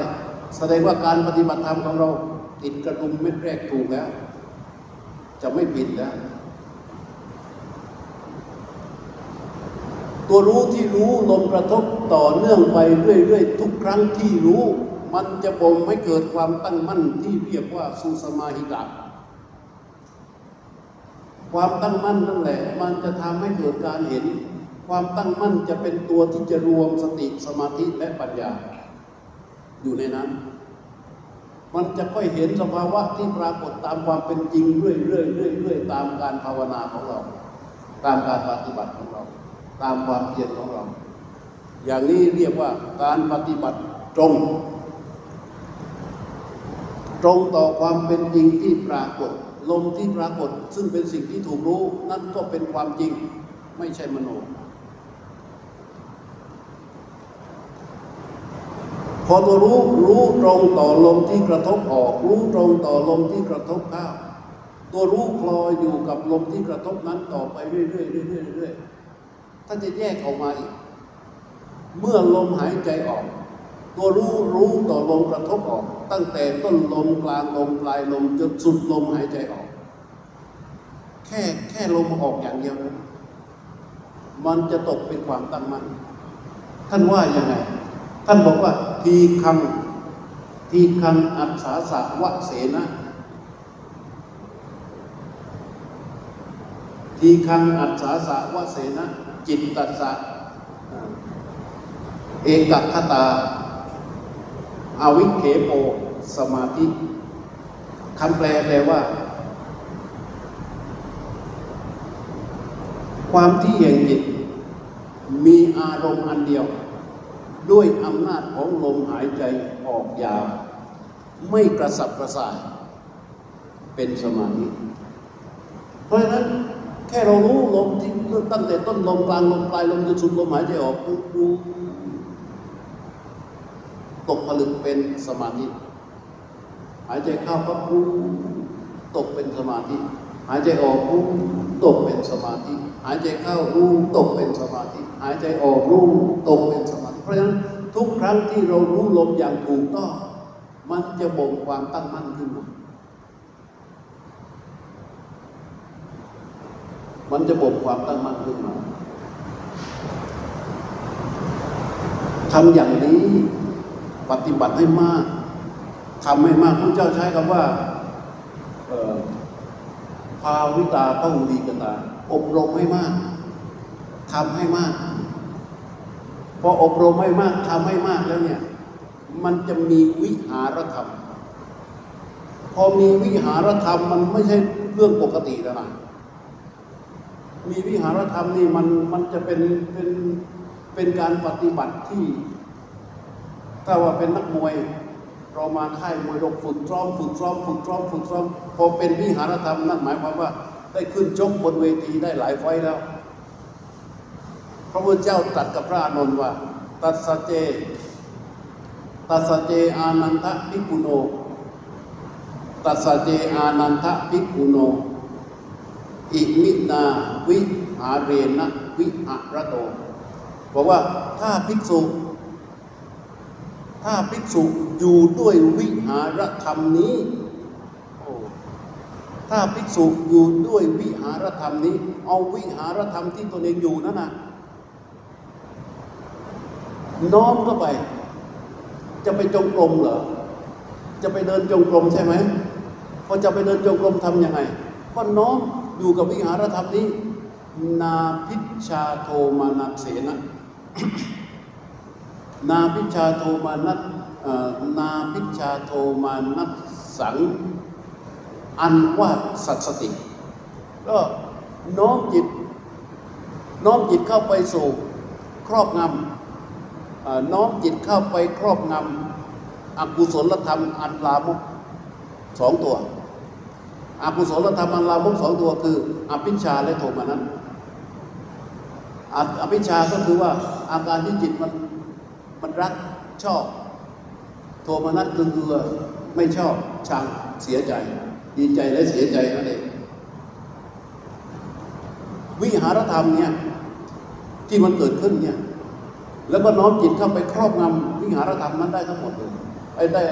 แสดงว่าการปฏิบัติธรรมของเราติดกระดุมเม็ดแรกถูกแล้ว จะไม่ผิดแล้ว ตัวรู้ที่รู้ลมกระทบต่อเนื่องไปเรื่อยๆ ทุกครั้งที่รู้ มันจะบ่มให้เกิดความตั้งมั่นที่เรียกว่าสุสมาหิกาความตั้งมั่นนั่นแหละ มันจะทำให้เกิดการเห็น ความตั้งมั่นจะเป็นตัวที่จะรวมสติสมาธิและปัญญา อยู่ในนั้น มันจะค่อยเห็นสภาวะที่ปรากฏตามความเป็นจริงเรื่อยๆเรื่อยๆตามการภาวนาของเรา ตามการปฏิบัติของเรา ตามความเพียรของเรา อย่างนี้เรียกว่าการปฏิบัติตรง ตรงต่อความเป็นจริงที่ปรากฏ ลมที่ปรากฏ ซึ่งเป็นสิ่งที่ถูกรู้ นั่นก็เป็นความจริงไม่ใช่มโนพอตัวรู้รู้ตรงต่อลมที่กระทบออก รู้ตรงต่อลมที่กระทบเข้าตัวรู้คลอยอยู่กับลมที่กระทบนั้นต่อไปเรื่อยๆเรื่อยๆเรื่อยๆ ถ้าจะแยกออกมาอีก เมื่อลมหายใจออก ตัวรู้รู้ต่อลมกระทบออก ตั้งแต่ต้นลมกลางลมปลายลมจนสุดลมหายใจออก แค่แค่ลมออกอย่างเดียวนะมันจะตกเป็นความตั้งมั่นท่านว่ายังไง ท่านบอกว่า ทีคังทีคังอัศสาสะวะเสนะทีคังอัศสาสะวะเสนะ จิตตัสสะเอกคตาอาวิเคโปสมาธิคำแปลแปลว่า ความที่แห่งจิต มีอารมณ์อันเดียว ด้วยอำนาจของลมหายใจออกยาว ไม่กระสับกระส่าย เป็นสมาธิเพราะฉะนั้น แค่เรารู้ลมที่ตั้งแต่ต้นลมกลางลมปลายลมจนสุดลมหายใจออกรู้ตกผลึกเป็นสมาธิ หายใจเข้าก็รู้ตกเป็นสมาธิ หายใจออกรู้ตกเป็นสมาธิ หายใจเข้ารู้ตกเป็นสมาธิ หายใจออกรู้ตกเป็นสมาธิ เพราะฉะนั้นทุกครั้งที่เรารู้ลมอย่างถูกต้องมันจะบ่งความตั้งมั่นขึ้นมา มันจะบ่งความตั้งมั่นขึ้นมาทำอย่างนี้ปฏิบัติให้มากทำให้มากพระเจ้าใช้คำว่าภาวิตาต้องดีกตา อบรมให้มากทำให้มาก พออบรมให้มากทำให้มากแล้วเนี่ย มันจะมีวิหารธรรม พอมีวิหารธรรมมันไม่ใช่เรื่องปกติแล้วนะ มีวิหารธรรมนี่มันมันจะเป็นเป็นเป็นการปฏิบัติที่ ถ้าว่าเป็นนักมวย เรามาค่ายมวยเราฝึกซ้อมฝึกซ้อมฝึกซ้อมฝึกซ้อมพอเป็นวิหารธรรมนั่นหมายความว่า ได้ขึ้นชกบนเวทีได้หลายไฟแล้ว พระพุทธเจ้าตรัสกับพระอานนท์ว่า ตัสเจ ตัสเจอานันทภิกุโน ตัสเจอานันทภิกุโน อิมินาวิหาเรนะวิหารโตบอกว่าถ้าภิกษุ ถ้าภิกษุอยู่ด้วยวิหารธรรมนี้ ถ้าภิกษุอยู่ด้วยวิหารธรรมนี้ เอาวิหารธรรมที่ตนเองอยู่นั่นนะน้อมเข้าไป จะไปจงกรมเหรอ จะไปเดินจงกรมใช่ไหมพอจะไปเดินจงกรมทำยังไง ก็น้อม อยู่กับวิหารธรรมนี้ นาพิชาโทมานัสเสนะนาพิชาโทมานัสนาพิชาโทมานัสสัง อันว่าสัตสติ ก็น้อมจิต น้อมจิตเข้าไปสู่ครอบงำน้อมจิตเข้าไปครอบงำอกุศลธรรมอันลามกสองตัว อกุศลธรรมอันลามกสองตัวคืออภิชาและโทมานั้นอภิชาก็คือว่าอาการที่จิตมันมันรักชอบ โทมานัสคือคือไม่ชอบชังเสียใจ ดีใจและเสียใจนั่นเองวิหารธรรมเนี่ยที่มันเกิดขึ้นเนี่ยแล้วก็น้อมจิตเข้าไปครอบงำวิหารธรรมนั้นได้ทั้งหมดเลยไอ้ได้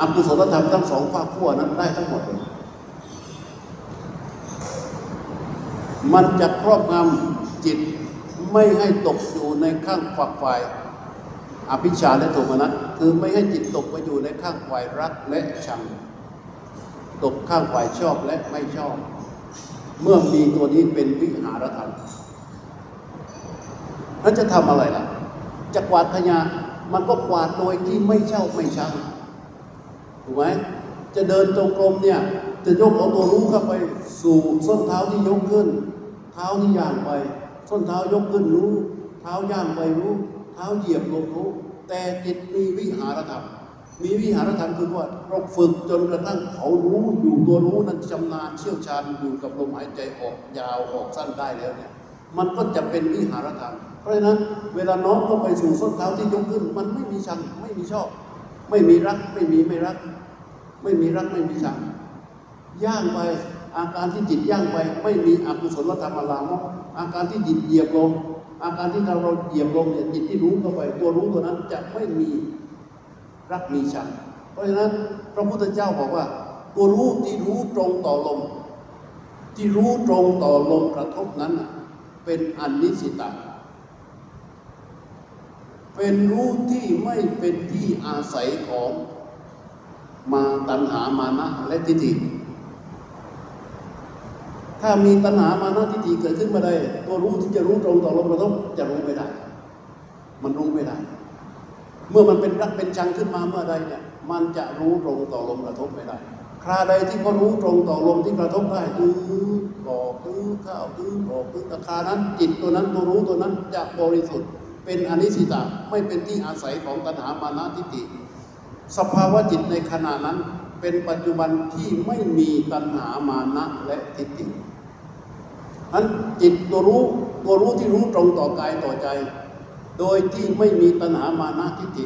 อกุศลธรรมทั้งสองฝากขั้วนั้นได้ทั้งหมดเลยมันจะครอบงำจิตไม่ให้ตกอยู่ในข้างฝักฝ่ายอภิชาและโทมนัสคือไม่ให้จิตตกไปอยู่ในข้างฝ่ายรักและชัง ตกข้างฝ่ายชอบและไม่ชอบ เมื่อมีตัวนี้เป็นวิหารธรรมแล้วจะทำอะไรล่ะ จะกวาดขยะมันก็กวาดโดยที่ไม่เช่าไม่ชัง ถูกไหมจะเดินจงกรมเนี่ย จะยกเอาตัวรู้เข้าไปสู่ส้นเท้าที่ยกขึ้น เท้าที่ย่างไป ส้นเท้ายกขึ้นรู้ เท้าย่างไปรู้ เท้าเหยียบลงรู้ แต่จิตมีวิหารธรรม มีวิหารธรรมคือว่าเราฝึกจนกระทั่งเขารู้อยู่ตัวรู้นั้นชำนาญเชี่ยวชาญอยู่กับลมหายใจออกยาวออกสั้นได้แล้วเนี่ย มันก็จะเป็นวิหารธรรม เพราะฉะนั้นเวลาน้อมเข้าไปสู่ส้นเท้าที่ยกขึ้น มันไม่มีชังไม่มีชอบ ไม่มีรักไม่มีไม่รัก ไม่มีรักไม่มีชังย่างไปอาการที่จิตย่างไป ไม่มีอกุศลธรรมอารามกอาการที่จิตเหยียบลง อาการที่เราเราเหยียบลงเนี่ยจิตที่รู้เข้าไปตัวรู้ตัวนั้นจะไม่มีรักมีชังเพราะฉะนั้นพระพุทธเจ้าบอกว่า ตัวรู้ที่รู้ตรงต่อลม ที่รู้ตรงต่อลมกระทบนั้นเป็นอนิสิตา เป็นรู้ที่ไม่เป็นที่อาศัยของมาตัณหามานะและทิฏฐิ ถ้ามีตัณหามานะทิฏฐิเกิดขึ้นมาได้ ตัวรู้ที่จะรู้ตรงต่อลมกระทบจะรู้ไม่ได้ มันรู้ไม่ได้ เมื่อมันเป็นรักเป็นชังขึ้นมาเมื่อใดเนี่ยมันจะรู้ตรงต่อลมกระทบไม่ได้คราใดที่เขารู้ตรงต่อลมที่กระทบได้ตื้อบอกตื้อข้าวตื้อบอกตื้อตะคานั้นจิตตัวนั้นตัวรู้ตัวนั้นจะบริสุทธิ์ เป็นอนิสิตาไม่เป็นที่อาศัยของตัณหามานะทิฏฐิสภาวะจิตในขณะนั้นเป็นปัจจุบันที่ไม่มีตัณหามานะและทิฏฐินั้นจิตตัวรู้ตัวรู้ที่รู้ตรงต่อกายต่อใจ โดยที่ไม่มีตัณหามานะทิฏฐิ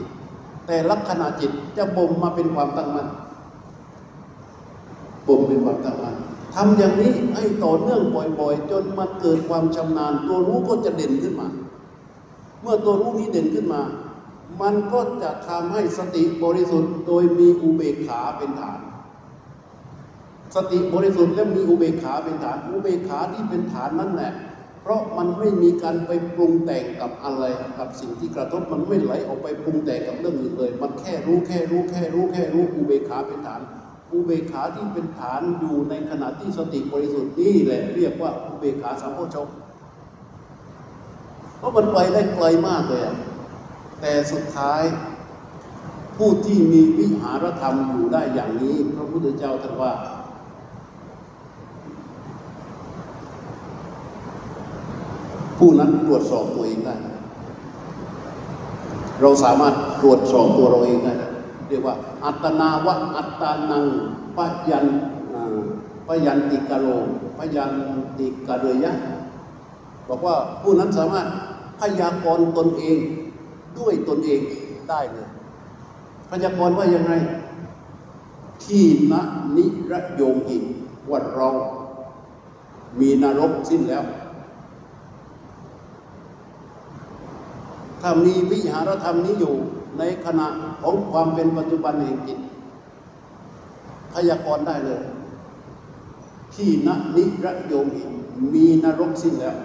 แต่ลักษณะจิตจะบ่มมาเป็นความตั้งมั่นบ่มเป็นความตั้งมั่นทำอย่างนี้ให้ต่อเนื่องบ่อยๆ จนมันเกิดความชำนาญ ตัวรู้ก็จะเด่นขึ้นมา เมื่อตัวรู้นี้เด่นขึ้นมา มันก็จะทำให้สติบริสุทธิ์ โดยมีอุเบกขาเป็นฐาน สติบริสุทธิ์และมีอุเบกขาเป็นฐาน อุเบกขาที่เป็นฐานนั่นแหละ เพราะมันไม่มีการไปปรุงแต่งกับอะไรกับสิ่งที่กระทบมันไม่ไหลออกไปปรุงแต่งกับเรื่องอื่นเลย มันแค่รู้แค่รู้แค่รู้แค่รู้อุเบกขาเป็นฐานอุเบกขาที่เป็นฐานอยู่ในขณะที่สติบริสุทธิ์นี่แหละเรียกว่าอุเบกขาสัมโพชฌงค์ ราะมันไปได้ไกลมากเลยอะแต่สุดท้ายผู้ที่มีวิหารธรรมอยู่ได้อย่างนี้ พระพุทธเจ้าตรัสว่า ผู้นั้นตรวจสอบตัวเองได้ เราสามารถตรวจสอบตัวเราเองได้ เรียกว่า อัตนาวะอัตตานังปยันอ่าปยันติกะโลปยันติกะเรยะบอกว่าผู้นั้นสามารถ พยากรณ์ตนเองด้วยตนเองได้เลยพยากรณ์ว่ายังไง ที่นะนิระโยมอินว่าเรามีนรกสิ้นแล้ว ถ้ามีวิหารธรรมนี้อยู่ในขณะของความเป็นปัจจุบันแห่งจิตพยากรณ์ได้เลย ที่นะนิระโยมอินมีนรกสิ้นแล้ว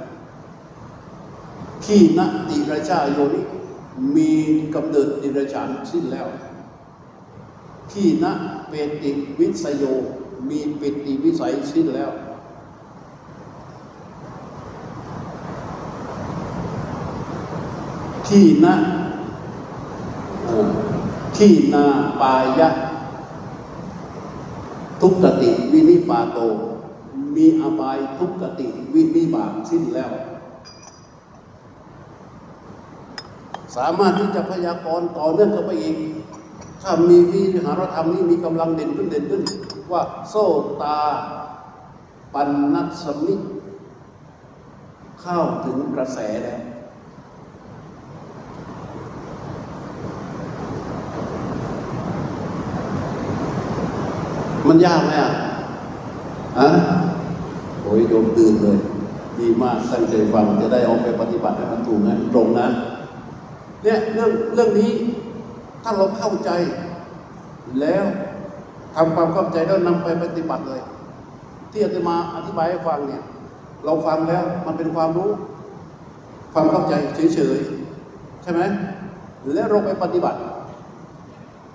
ที่นติราชาโยนิมีกำเนิดดิรฉานสิ้นแล้ว ที่นะเปติวิสยโย มีปิติวิสัยสิ้นแล้ว ที่นะที่นาปายะ ทุกติวินิปาโต มีอบายทุกติวินิบาตสิ้นแล้ว สามารถที่จะพยากรณ์ต่อเนื่องกันไปอีก ถ้ามีวิหารธรรมนี้มีกำลังเด่นขึ้นเด่นขึ้น ว่าโซตา ปันนัสมิเข้าถึงกระแสแล้วมันยากไหมอะอะโอ้ยโยมตื่นเลย ดีมากตั้งใจฟังจะได้เอาไปปฏิบัติให้มันถูกนะตรงนะ เนี่ยเรื่องเรื่องนี้ถ้าเราเข้าใจ แล้วทำความเข้าใจแล้วนำไปปฏิบัติเลย ที่อาตมาอธิบายให้ฟังเนี่ย เราฟังแล้วมันเป็นความรู้ ความเข้าใจเฉยๆใช่ไหมแล้วเราไปปฏิบัติ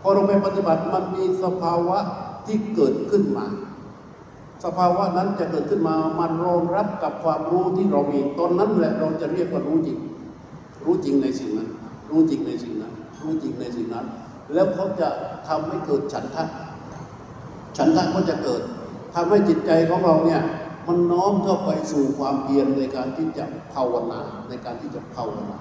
พอเราไปปฏิบัติมันมีสภาวะที่เกิดขึ้นมา สภาวะนั้นจะเกิดขึ้นมามันรองรับกับความรู้ที่เรามีตอนนั้นแหละเราจะเรียกว่ารู้จริง รู้จริงในสิ่งนั้น รู้จริงในสิ่งนั้น รู้จริงในสิ่งนั้น แล้วเขาจะทำให้เกิดฉันทะ ฉันทะก็จะเกิดทำให้จิตใจของเราเนี่ยมันน้อมเข้าไปสู่ความเพียรในการที่จะภาวนาในการที่จะภาวนา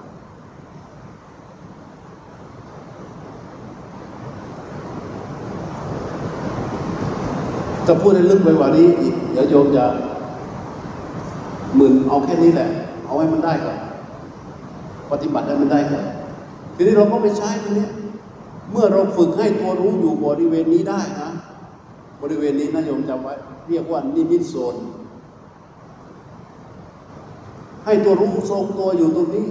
จะพูดให้ลึกไปกว่านี้อีกเดี๋ยวโยมจะหมื่นเอาแค่นี้แหละ เอาให้มันได้ก่อนปฏิบัติให้มันได้ก่อน ทีนี้เราก็ไปใช้ตรงนี้เมื่อเราฝึกให้ตัวรู้อยู่บริเวณนี้ได้นะ บริเวณนี้นะโยมจำไว้ เรียกว่านิมิตโซน ให้ตัวรู้ทรงตัวอยู่ตรงนี้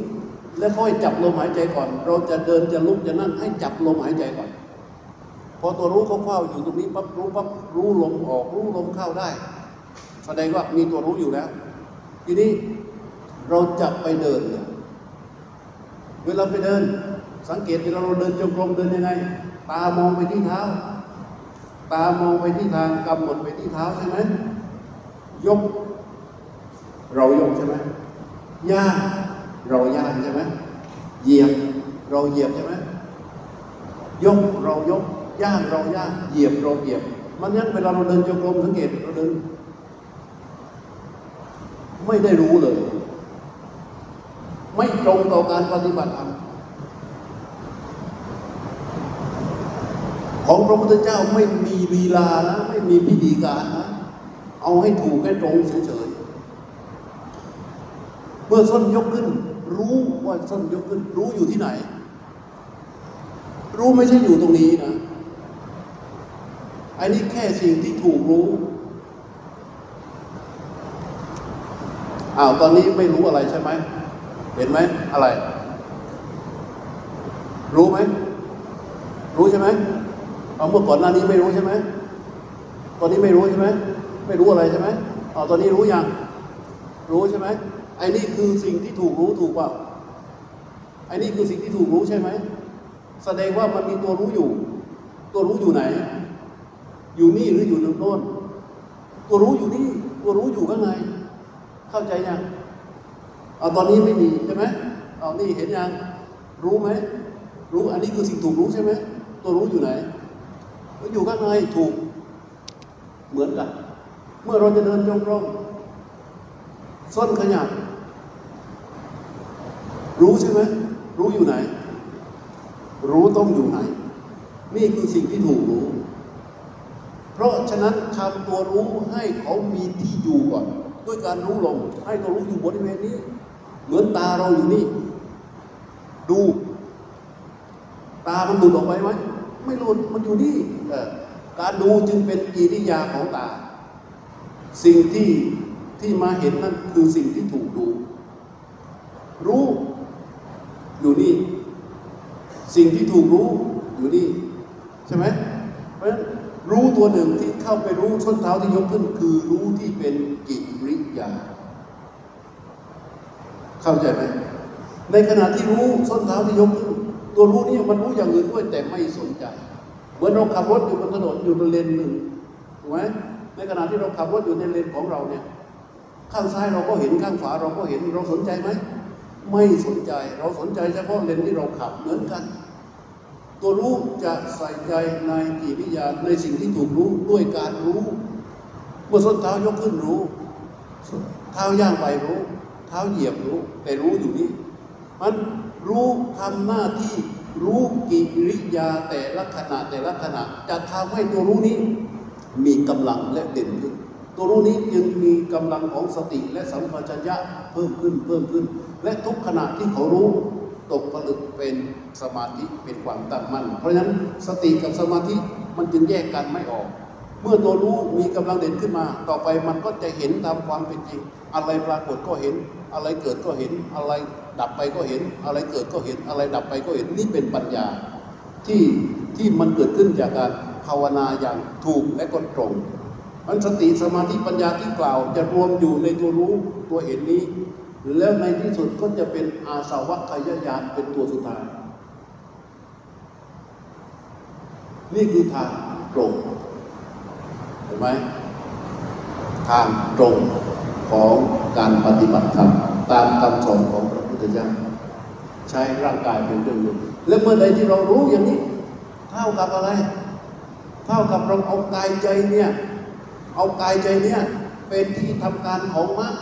แล้วค่อยจับลมหายใจก่อน เราจะเดินจะลุกจะนั่งให้จับลมหายใจก่อน พอตัวรู้เขาเข้าอยู่ตรงนี้ปั๊บรู้ปั๊บรู้ลมออก รู้ลมเข้าได้ แสดงว่ามีตัวรู้อยู่แล้ว ทีนี้เราจะไปเดินเนี่ย เวลาไปเดิน สังเกตเวลาเราเดินจงกรมเดินยังไง ตามองไปที่เท้า ตามองไปที่ทางกำหนดไปที่เท้าใช่ไหมยก เรายกใช่ไหมย่างเราย่างใช่ไหมเหยียบ เราเหยียบใช่ไหมยกเรายกย่างเราย่างเหยียบเราเหยียบ มันงั้นเวลาเราเดินจงกรมสังเกตเราเดิน ไม่ได้รู้เลย ไม่ตรงต่อการปฏิบัติธรรมของพระพุทธเจ้าไม่มีลีลานะไม่มีพิธีการนะ เอาให้ถูกให้ตรงเฉยๆเมื่อส้นยกขึ้น รู้ว่าส้นยกขึ้น รู้อยู่ที่ไหน รู้ไม่ใช่อยู่ตรงนี้นะอันนี้แค่สิ่งที่ถูกรู้อ้าวตอนนี้ไม่รู้อะไรใช่ไหม เห็นไหมอะไร รู้ไหม รู้ใช่ไหมเอาเมื่อก่อนหน้านี้ไม่รู้ใช่ไหมตอนนี้ไม่รู้ใช่ไหมไม่รู้อะไรใช่ไหมเอาตอนนี้รู้ยังรู้ใช่ไหมไอ้นี่คือสิ่งที่ถูกรู้ถูกเปล่าไอ้นี่คือสิ่งที่ถูกรู้ใช่ไหมแสดงว่ามันมีตัวรู้อยู่ ตัวรู้อยู่ไหน อยู่นี่หรืออยู่ตรงโน้นตัวรู้อยู่นี่ ตัวรู้อยู่ข้างในเข้าใจยัง เอาตอนนี้ไม่มีใช่ไหมเอานี่เห็นยังรู้ไหมรู้อันนี้คือสิ่งถูกรู้ใช่ไหมตัวรู้อยู่ไหนมันอยู่ข้างในถูกเหมือนกัน เมื่อเราจะเดินจงกรมส้นขยับรู้ใช่ไหมรู้อยู่ไหน รู้ต้องอยู่ไหน นี่คือสิ่งที่ถูกรู้ เพราะฉะนั้นทำตัวรู้ให้เขามีที่อยู่ก่อน ด้วยการรู้ลมให้ตัวรู้อยู่บริเวณนี้ เหมือนตาเราอยู่นี่ ดู ตามันหลุดออกไปไหมไม่หลุดมันอยู่นี่การดูจึงเป็นกิริยาของตา สิ่งที่ที่มาเห็นนั่นคือสิ่งที่ถูกดู รู้อยู่นี่ สิ่งที่ถูกรู้อยู่นี่ ใช่ไหมเพราะฉะนั้นรู้ตัวหนึ่งที่เข้าไปรู้ส้นเท้าที่ยกขึ้น คือรู้ที่เป็นกิริยา เข้าใจไหมในขณะที่รู้ส้นเท้าที่ยกขึ้นตัวรู้นี่มันรู้อย่างอื่นด้วยแต่ไม่สนใจ เหมือนเราขับรถอยู่บนถนนอยู่ในเลนหนึ่งถูกไหมในขณะที่เราขับรถอยู่ในเลนของเราเนี่ย ข้างซ้ายเราก็เห็นข้างขวาเราก็เห็นเราสนใจไหมไม่สนใจเราสนใจเฉพาะเลนที่เราขับเหมือนกัน ตัวรู้จะใส่ใจในกิริยาในสิ่งที่ถูกรู้ด้วยการรู้ เมื่อส้นเท้ายกขึ้นรู้เท้าย่างไปรู้ ท้าเหยียบรู้ แต่รู้อยู่นี่ มันรู้ทำหน้าที่รู้กิริยาแต่ละขณะแต่ละขณะจะทำให้ตัวรู้นี้ มีกำลังและเด่นขึ้น ตัวรู้นี้จึงมีกำลังของสติและสัมปชัญญะเพิ่มขึ้นเพิ่มขึ้น และทุกขณะที่เขารู้ตกผลึกเป็นสมาธิเป็นความตั้งมั่น เพราะฉะนั้นสติกับสมาธิมันจึงแยกกันไม่ออก เมื่อตัวรู้มีกำลังเด่นขึ้นมา ต่อไปมันก็จะเห็นตามความเป็นจริง อะไรปรากฏก็เห็น อะไรเกิดก็เห็น อะไรดับไปก็เห็น อะไรเกิดก็เห็น อะไรดับไปก็เห็น นี่เป็นปัญญา ที่ที่มันเกิดขึ้นจากการภาวนาอย่างถูกและก็ตรงมันสติสมาธิปัญญาที่กล่าว จะรวมอยู่ในตัวรู้ตัวเห็นนี้ แล้วในที่สุดก็จะเป็นอาสาวัคยายานเป็นตัวสุดท้าย นี่คือทางตรง ห็นไหมทางตรงของการปฏิบัติธรรมตามคำสอนของพระพุทธเจ้าใช้ร่างกายเป็นเครื่องมือและเมื่อใดที่เรารู้อย่างนี้ เท่ากับอะไร เท่ากับเราเอากายใจเนี่ย เอากายใจเนี่ย เป็นที่ทำการของมรรค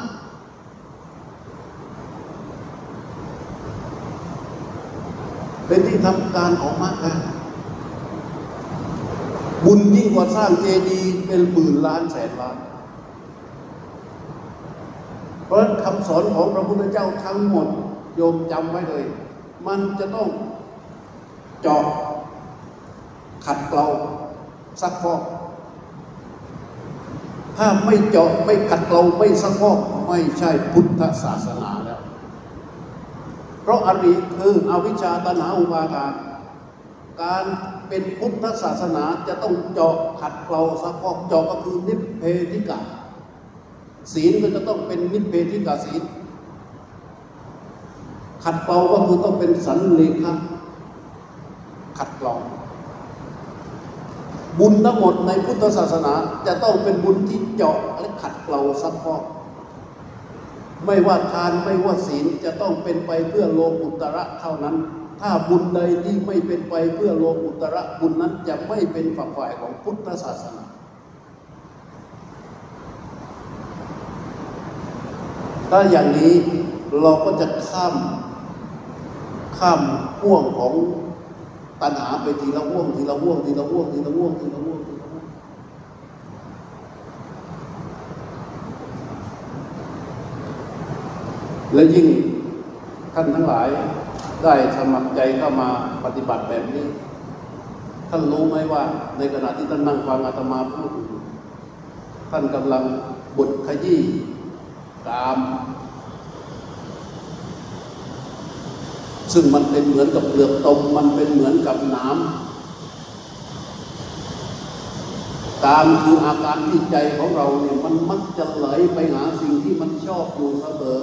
เป็นที่ทำการของมรรคนะ บุญยิ่งกว่าสร้างเจดีย์เป็นหมื่นล้านแสนล้าน เพราะคำสอนของพระพุทธเจ้าทั้งหมดโยมจำไว้เลย มันจะต้องเจาะขัดเกลาซักฟอก ถ้าไม่เจาะไม่ขัดเกลาไม่ซักฟอกไม่ใช่พุทธศาสนาแล้ว เพราะอริคืออวิชชาตนาอุปาทาน การเป็นพุทธศาสนาจะต้องเจาะขัดเกลาซักฟอกเจาะก็คือนิพเพธิกะศีลก็จะต้องเป็นนิพเพธิกาศีล ขัดเกลาก็คือต้องเป็นสันเลขะขัดเกลาบุญทั้งหมดในพุทธศาสนาจะต้องเป็นบุญที่เจาะและขัดเกลาซักฟอกไม่ว่าทานไม่ว่าศีลจะต้องเป็นไปเพื่อโลกุตระเท่านั้น ถ้าบุญใดที่ไม่เป็นไปเพื่อโลกุตระบุญนั้นจะไม่เป็นฝักฝ่ายของพุทธศาสนา ถ้าอย่างนี้เราก็จะข้ามข้ามห่วงของตัณหาไปทีละห่วงทีละห่วงทีละห่วงทีละห่วงทีละห่วงทีละห่วงและยิ่งท่านทั้งหลาย ได้สมัครใจเข้ามาปฏิบัติแบบนี้ ท่านรู้ไหมว่าในขณะที่ท่านนั่งฟังอาตมาพูดท่านกำลังบุดขยี้กาม ซึ่งมันเป็นเหมือนกับเปลือกตมมันเป็นเหมือนกับน้ำกามคืออาการที่ใจของเราเนี่ยมันมักจะไหลไปหาสิ่งที่มันชอบอยู่เสมอ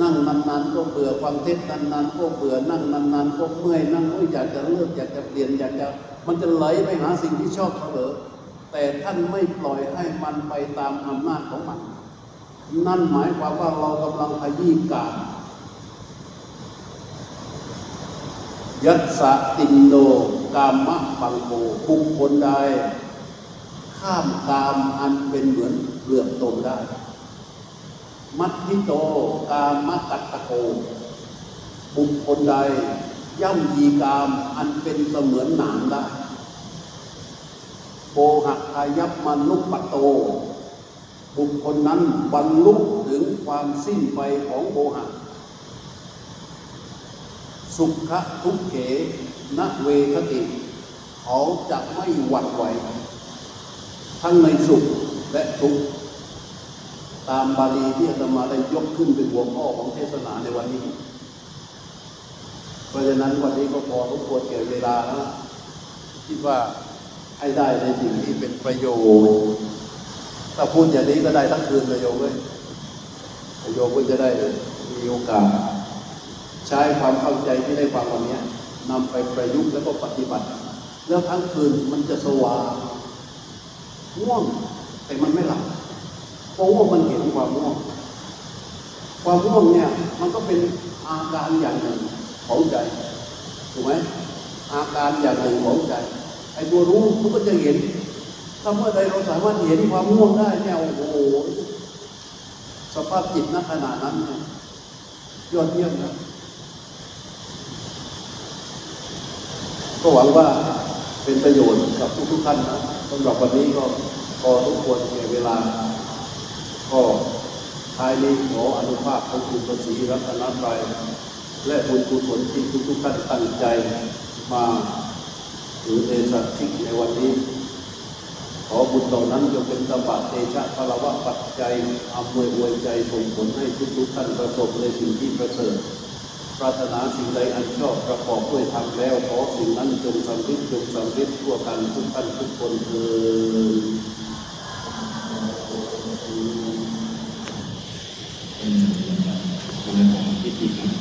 นั่งนานๆก็เบื่อฟังเทศนานๆก็เบื่อนั่งนานๆก็เมื่อยนั่งโอ้ยอยากจะเลิกอยากจะเปลี่ยนอยากจะมันจะไหลไปหาสิ่งที่ชอบเสมอแต่ท่านไม่ปล่อยให้มันไปตามอำนาจของมัน นั่นหมายความว่าเรากำลังขยี้กามยัสสะตินโดกามะปังโกบุคคลใดข้ามกามอันเป็นเหมือนเปลือกตมได้ มัทธิโตกามะกัตตะโก บุคคลใด ย่ำยีกามอันเป็นเสมือนหนามได้โบหักายับมนุปปะโต บุคคลนั้นบรรลุถึงความสิ้นไปของโมหะสุขทุกเขนเวคติ เขาจะไม่หวั่นไหว ทั้งในสุขและทุกข์ ตามบาลีที่อาตมาได้ยกขึ้นเป็นหัวข้อของเทศนาในวันนี้ เพราะฉะนั้นวันนี้ก็พอทุกควรเก่เวลาแล้วคิดว่าให้ได้ในสิ่งที่เป็นประโยชน์ถ้าพูดอย่างนี้ก็ได้ทั้งคืนเลยโยมเว้ยโยมก็จะได้มีโอกาส ใช้ความเข้าใจที่ได้ฟังวันนี้นำไปประยุกต์แล้วก็ปฏิบัติ แล้วทั้งคืนมันจะสว่างง่วงแต่มันไม่หลับ ราะว่ามันเห็นความง่วงความง่วงเนี่ยมันก็เป็นอาการอย่างหนึ่งของใจถูกไหมอาการอย่างหนึ่งของใจไอ้ตัวรู้มันก็จะเห็นถ้าเมื่อใดเราสามารถเห็นความง่วงได้เนี่ยโอ้โหสภาพจิตณขณะนั้นเนี่ยยอดเยี่ยมนะก็หวังว่าเป็นประโยชน์กับทุกๆท่านนะสำหรับวันนี้ก็พอทุกควรแก่เวลา ก็ท้ายนี้ขออนุภาพของคุณประสีรัตนตรัยและบุญกุศลที่ทุกๆท่านตั้งใจมาถือเดชะชิกในวันนี้ ขอบุญเหล่านั้นจงเป็นตบะเตชะพลวะปัจจัยอำนวยอวยใจส่งผลให้ทุกๆท่านประสบในสิ่งที่ประเสริฐปรารถนาสิ่งใดอันชอบประกอบด้วยธรรมแล้วขอสิ่งนั้นจงสำเร็จจงสำเร็จทั่วกันทุกท่านทุกคนเถิด เป็นเรื่องของพิธีกรรม